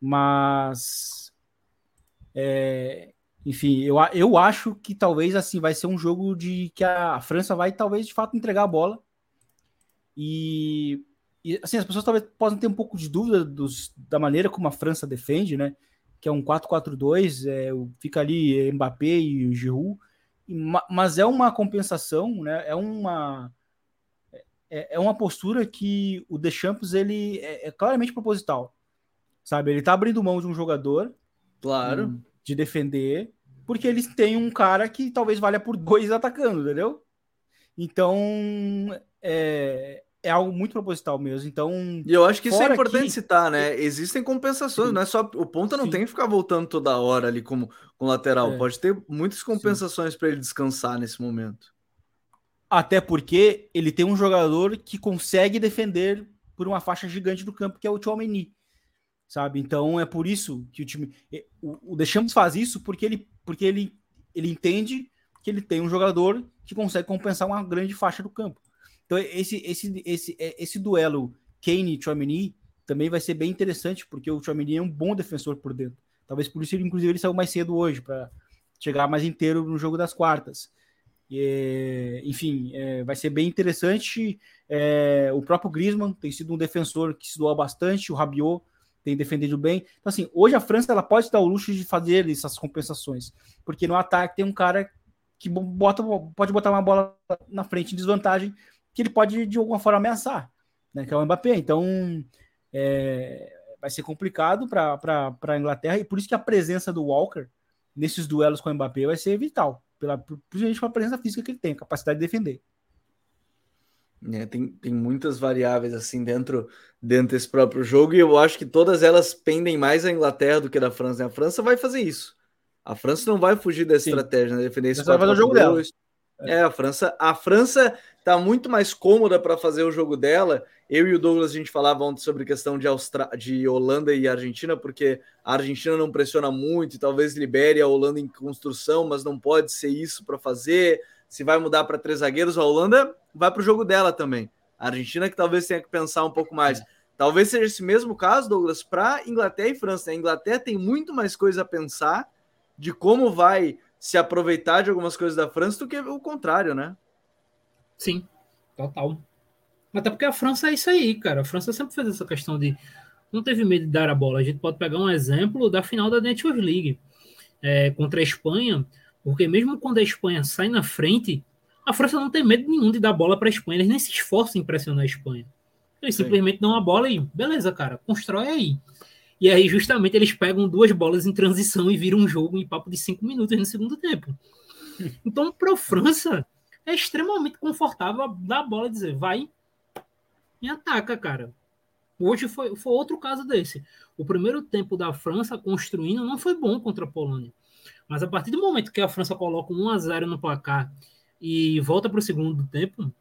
Mas é, enfim, eu, eu acho que talvez assim vai ser um jogo de que a França vai talvez de fato entregar a bola. E, e assim, as pessoas talvez possam ter um pouco de dúvida dos, da maneira como a França defende, né? Que é um 4-4-2, é, fica ali Mbappé e Giroud, mas é uma compensação, né? É uma é, é uma postura que o Deschamps ele é, é claramente proposital sabe? Ele tá abrindo mão de um jogador, claro, hum, de defender, porque eles têm um cara que talvez valha por dois atacando, entendeu? Então, é, é algo muito proposital mesmo. Então, e eu acho que isso é importante citar, né? Existem compensações, Sim. não é só o ponta não Sim. tem que ficar voltando toda hora ali como com lateral, é. pode ter muitas compensações para ele descansar nesse momento. Até porque ele tem um jogador que consegue defender por uma faixa gigante do campo, que é o Tchouameni sabe? Então é por isso que o time. O, o Deschamps faz isso porque ele, porque ele, ele entende que ele tem um jogador que consegue compensar uma grande faixa do campo. Então esse, esse, esse, é, esse duelo Kane e Chouameni também vai ser bem interessante, porque o Chouameni é um bom defensor por dentro. Talvez por isso, inclusive, ele saiu mais cedo hoje, para chegar mais inteiro no jogo das quartas. E, enfim, é, vai ser bem interessante. É, o próprio Griezmann tem sido um defensor que se doa bastante, o Rabiot tem defendido bem. Então, assim, hoje a França ela pode dar o luxo de fazer essas compensações, porque no ataque tem um cara que bota, pode botar uma bola na frente em desvantagem, que ele pode de alguma forma ameaçar, né, que é o Mbappé. Então, é, vai ser complicado para a Inglaterra, e por isso que a presença do Walker nesses duelos com o Mbappé vai ser vital, pela, principalmente pela presença física que ele tem, a capacidade de defender. É, tem, tem muitas variáveis assim dentro, dentro desse próprio jogo, e eu acho que todas elas pendem mais da Inglaterra do que da França. A França vai fazer isso. A França não vai fugir da estratégia, né? Defender esse vai fazer o jogo dela. É, a França, a França tá muito mais cômoda para fazer o jogo dela. Eu e o Douglas a gente falava ontem sobre questão de, Austra... de Holanda e Argentina, porque a Argentina não pressiona muito, e talvez libere a Holanda em construção, mas não pode ser isso para fazer se vai mudar para três zagueiros, a Holanda vai para o jogo dela também. A Argentina que talvez tenha que pensar um pouco mais. Talvez seja esse mesmo caso, Douglas, para Inglaterra e França. A Inglaterra tem muito mais coisa a pensar de como vai se aproveitar de algumas coisas da França do que o contrário, né? Sim, total. Até porque a França é isso aí, cara. A França sempre fez essa questão de não teve medo de dar a bola. A gente pode pegar um exemplo da final da Nations League é, contra a Espanha. Porque mesmo quando a Espanha sai na frente, a França não tem medo nenhum de dar bola para a Espanha, eles nem se esforçam em pressionar a Espanha. Eles Sim. simplesmente dão a bola e, beleza, cara, constrói aí. E aí, justamente, eles pegam duas bolas em transição e viram um jogo em papo de cinco minutos no segundo tempo. Então, para a França, é extremamente confortável dar a bola e dizer, vai e ataca, cara. Hoje foi, foi outro caso desse. O primeiro tempo da França construindo não foi bom contra a Polônia. Mas a partir do momento que a França coloca 1 a 0 no placar e volta para o segundo tempo,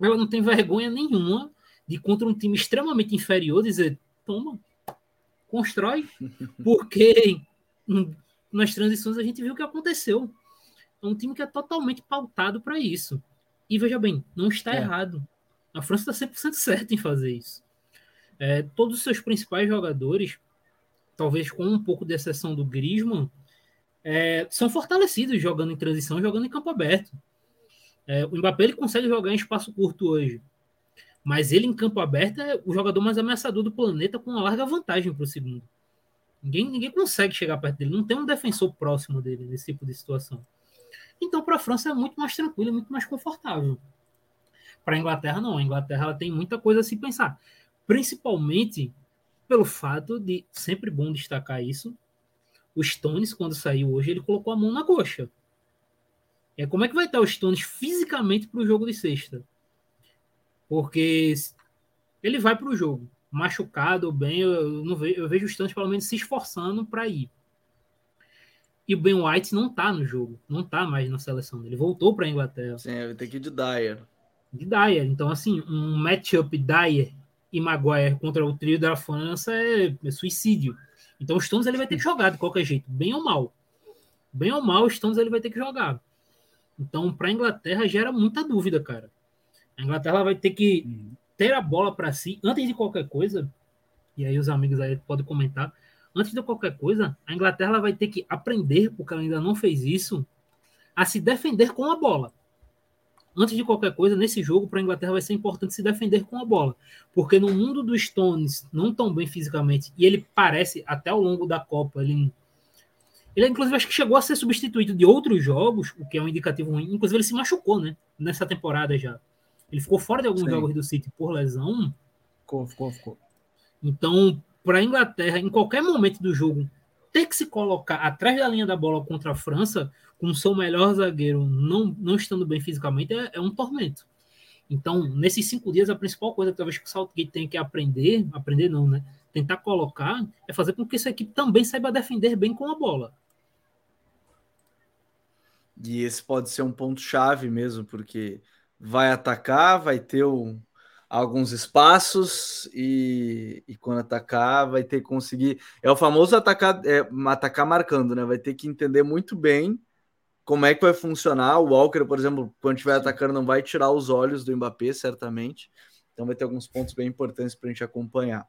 ela não tem vergonha nenhuma de contra um time extremamente inferior dizer, toma, constrói, porque nas transições a gente viu o que aconteceu. é um time que é totalmente pautado para isso. E veja bem, não está É. errado. A França está 100% certa em fazer isso. É, todos os seus principais jogadores, talvez com um pouco de exceção do Griezmann, é, são fortalecidos jogando em transição, jogando em campo aberto. É, o Mbappé ele consegue jogar em espaço curto hoje, mas ele em campo aberto é o jogador mais ameaçador do planeta com uma larga vantagem para o segundo. Ninguém, ninguém consegue chegar perto dele, não tem um defensor próximo dele nesse tipo de situação. Então, para a França é muito mais tranquilo, muito mais confortável. Para a Inglaterra, não. A Inglaterra ela tem muita coisa a se pensar, principalmente pelo fato de, sempre bom destacar isso, o Stones, quando saiu hoje, ele colocou a mão na coxa. É, como é que vai estar o Stones fisicamente para o jogo de sexta? Porque ele vai para o jogo, machucado ou bem, eu, não vejo, eu vejo o Stones pelo menos se esforçando para ir. E o Ben White não tá no jogo, não tá mais na seleção. Ele voltou para a Inglaterra. Sim, vai ter que ir de Dyer. De Dyer. Então, assim, um matchup Dyer e Maguire contra o trio da França é, é suicídio. Então, o Stones ele vai ter que jogar de qualquer jeito, bem ou mal. Bem ou mal, o Stones ele vai ter que jogar. Então, para a Inglaterra gera muita dúvida, cara. A Inglaterra vai ter que ter a bola para si antes de qualquer coisa. E aí os amigos aí podem comentar. Antes de qualquer coisa, a Inglaterra vai ter que aprender, porque ela ainda não fez isso, a se defender com a bola. Antes de qualquer coisa, nesse jogo, para a Inglaterra vai ser importante se defender com a bola. Porque no mundo dos Stones, não tão bem fisicamente, e ele parece, até ao longo da Copa, ele ele, inclusive, acho que chegou a ser substituído de outros jogos, o que é um indicativo ruim. Inclusive, ele se machucou, né? Nessa temporada já. Ele ficou fora de alguns Sim. jogos do City por lesão. Ficou, ficou, ficou. Então, para a Inglaterra, em qualquer momento do jogo, ter que se colocar atrás da linha da bola contra a França, com o seu melhor zagueiro não, não estando bem fisicamente, é, é um tormento. Então, nesses cinco dias, a principal coisa que talvez que o Southgate tenha que aprender, aprender não, né? Tentar colocar, é fazer com que essa equipe também saiba defender bem com a bola. E esse pode ser um ponto-chave mesmo, porque vai atacar, vai ter um, alguns espaços e, e, quando atacar vai ter que conseguir. É o famoso atacar, é, atacar marcando, né? Vai ter que entender muito bem como é que vai funcionar. O Walker, por exemplo, quando estiver atacando, não vai tirar os olhos do Mbappé, certamente. Então vai ter alguns pontos bem importantes para a gente acompanhar.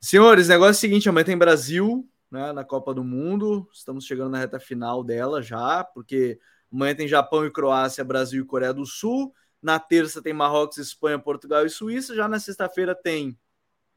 Senhores, negócio é o seguinte: amanhã tem Brasil né, na Copa do Mundo. Estamos chegando na reta final dela já, porque amanhã tem Japão e Croácia, Brasil e Coreia do Sul. Na terça tem Marrocos, Espanha, Portugal e Suíça. Já na sexta-feira tem.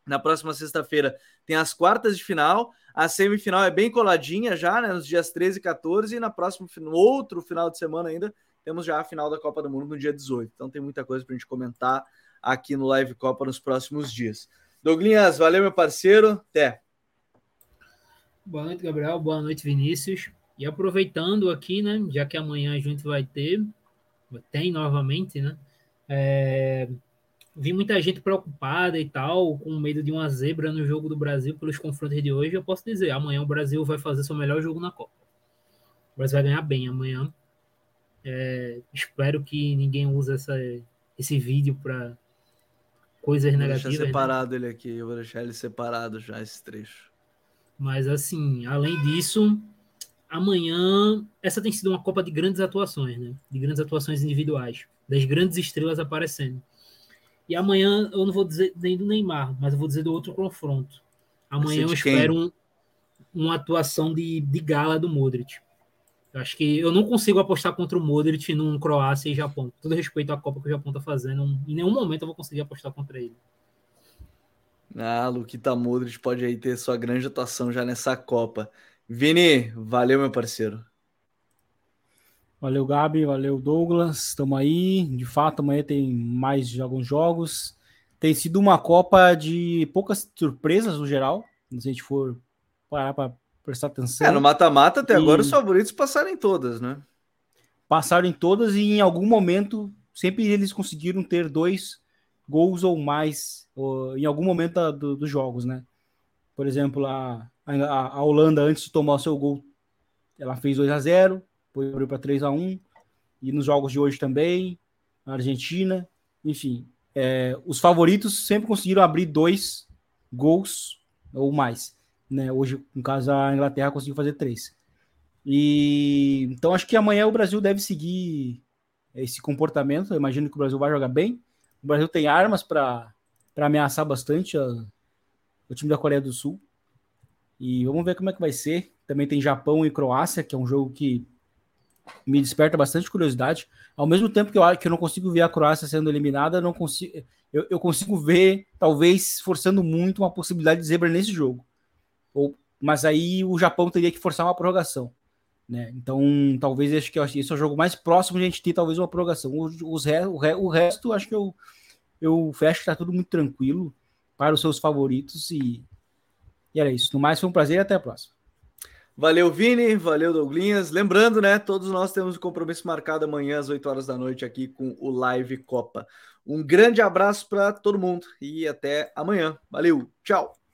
Na próxima sexta-feira tem as quartas de final. A semifinal é bem coladinha já, né? Nos dias 13 e 14. E na próxima, no outro final de semana ainda, temos já a final da Copa do Mundo no dia 18. Então tem muita coisa para a gente comentar aqui no Live Copa nos próximos dias. Douglinhas, valeu, meu parceiro. Até. Boa noite, Gabriel. Boa noite, Vinícius. E aproveitando aqui, né? Já que amanhã a gente vai ter, tem novamente, né? É, vi muita gente preocupada e tal, com medo de uma zebra no jogo do Brasil pelos confrontos de hoje. Eu posso dizer, amanhã o Brasil vai fazer seu melhor jogo na Copa. O Brasil vai ganhar bem amanhã. É, espero que ninguém use essa, esse vídeo para coisas vou negativas. Deixar separado né? ele aqui, eu vou deixar ele separado já esse trecho. Mas assim, além disso, amanhã essa tem sido uma Copa de grandes atuações, né? De grandes atuações individuais, das grandes estrelas aparecendo. E amanhã eu não vou dizer nem do Neymar, mas eu vou dizer do outro confronto. Amanhã eu espero um, uma atuação de, de gala do Modric. Eu acho que eu não consigo apostar contra o Modric num Croácia e Japão. Todo respeito à Copa que o Japão está fazendo, em nenhum momento eu vou conseguir apostar contra ele. Ah, Luquita Modric pode aí ter sua grande atuação já nessa Copa. Vini, valeu, meu parceiro. Valeu, Gabi, valeu, Douglas. Estamos aí. De fato, amanhã tem mais alguns jogos. Tem sido uma Copa de poucas surpresas no geral. Se a gente for parar para prestar atenção. É, no mata-mata até e... agora os favoritos passaram em todas, né? Passaram em todas e em algum momento sempre eles conseguiram ter dois gols ou mais ou, em algum momento da, do, dos jogos, né? Por exemplo, a, a, a, Holanda, antes de tomar o seu gol, ela fez 2 a 0 depois abriu para 3 a 1 e nos jogos de hoje também, a Argentina, enfim, é, os favoritos sempre conseguiram abrir dois gols ou mais. Né? Hoje, no caso, a Inglaterra conseguiu fazer três. E então acho que amanhã o Brasil deve seguir esse comportamento. Eu imagino que o Brasil vai jogar bem. O Brasil tem armas para ameaçar bastante a, o time da Coreia do Sul. E vamos ver como é que vai ser. Também tem Japão e Croácia, que é um jogo que me desperta bastante curiosidade. Ao mesmo tempo que eu, que eu não consigo ver a Croácia sendo eliminada, não consigo, eu, eu consigo ver, talvez, forçando muito uma possibilidade de zebra nesse jogo. Ou, mas aí o Japão teria que forçar uma prorrogação. Né? Então, talvez acho que esse é o jogo mais próximo de a gente ter talvez uma prorrogação. Os, o, o resto, acho que eu, eu fecho que tá tudo muito tranquilo para os seus favoritos e, e era isso. No mais, foi um prazer e até a próxima. Valeu, Vini. Valeu, Douglinhas. Lembrando, né? Todos nós temos um compromisso marcado amanhã às 8 horas da noite aqui com o Live Copa. Um grande abraço para todo mundo e até amanhã. Valeu, tchau.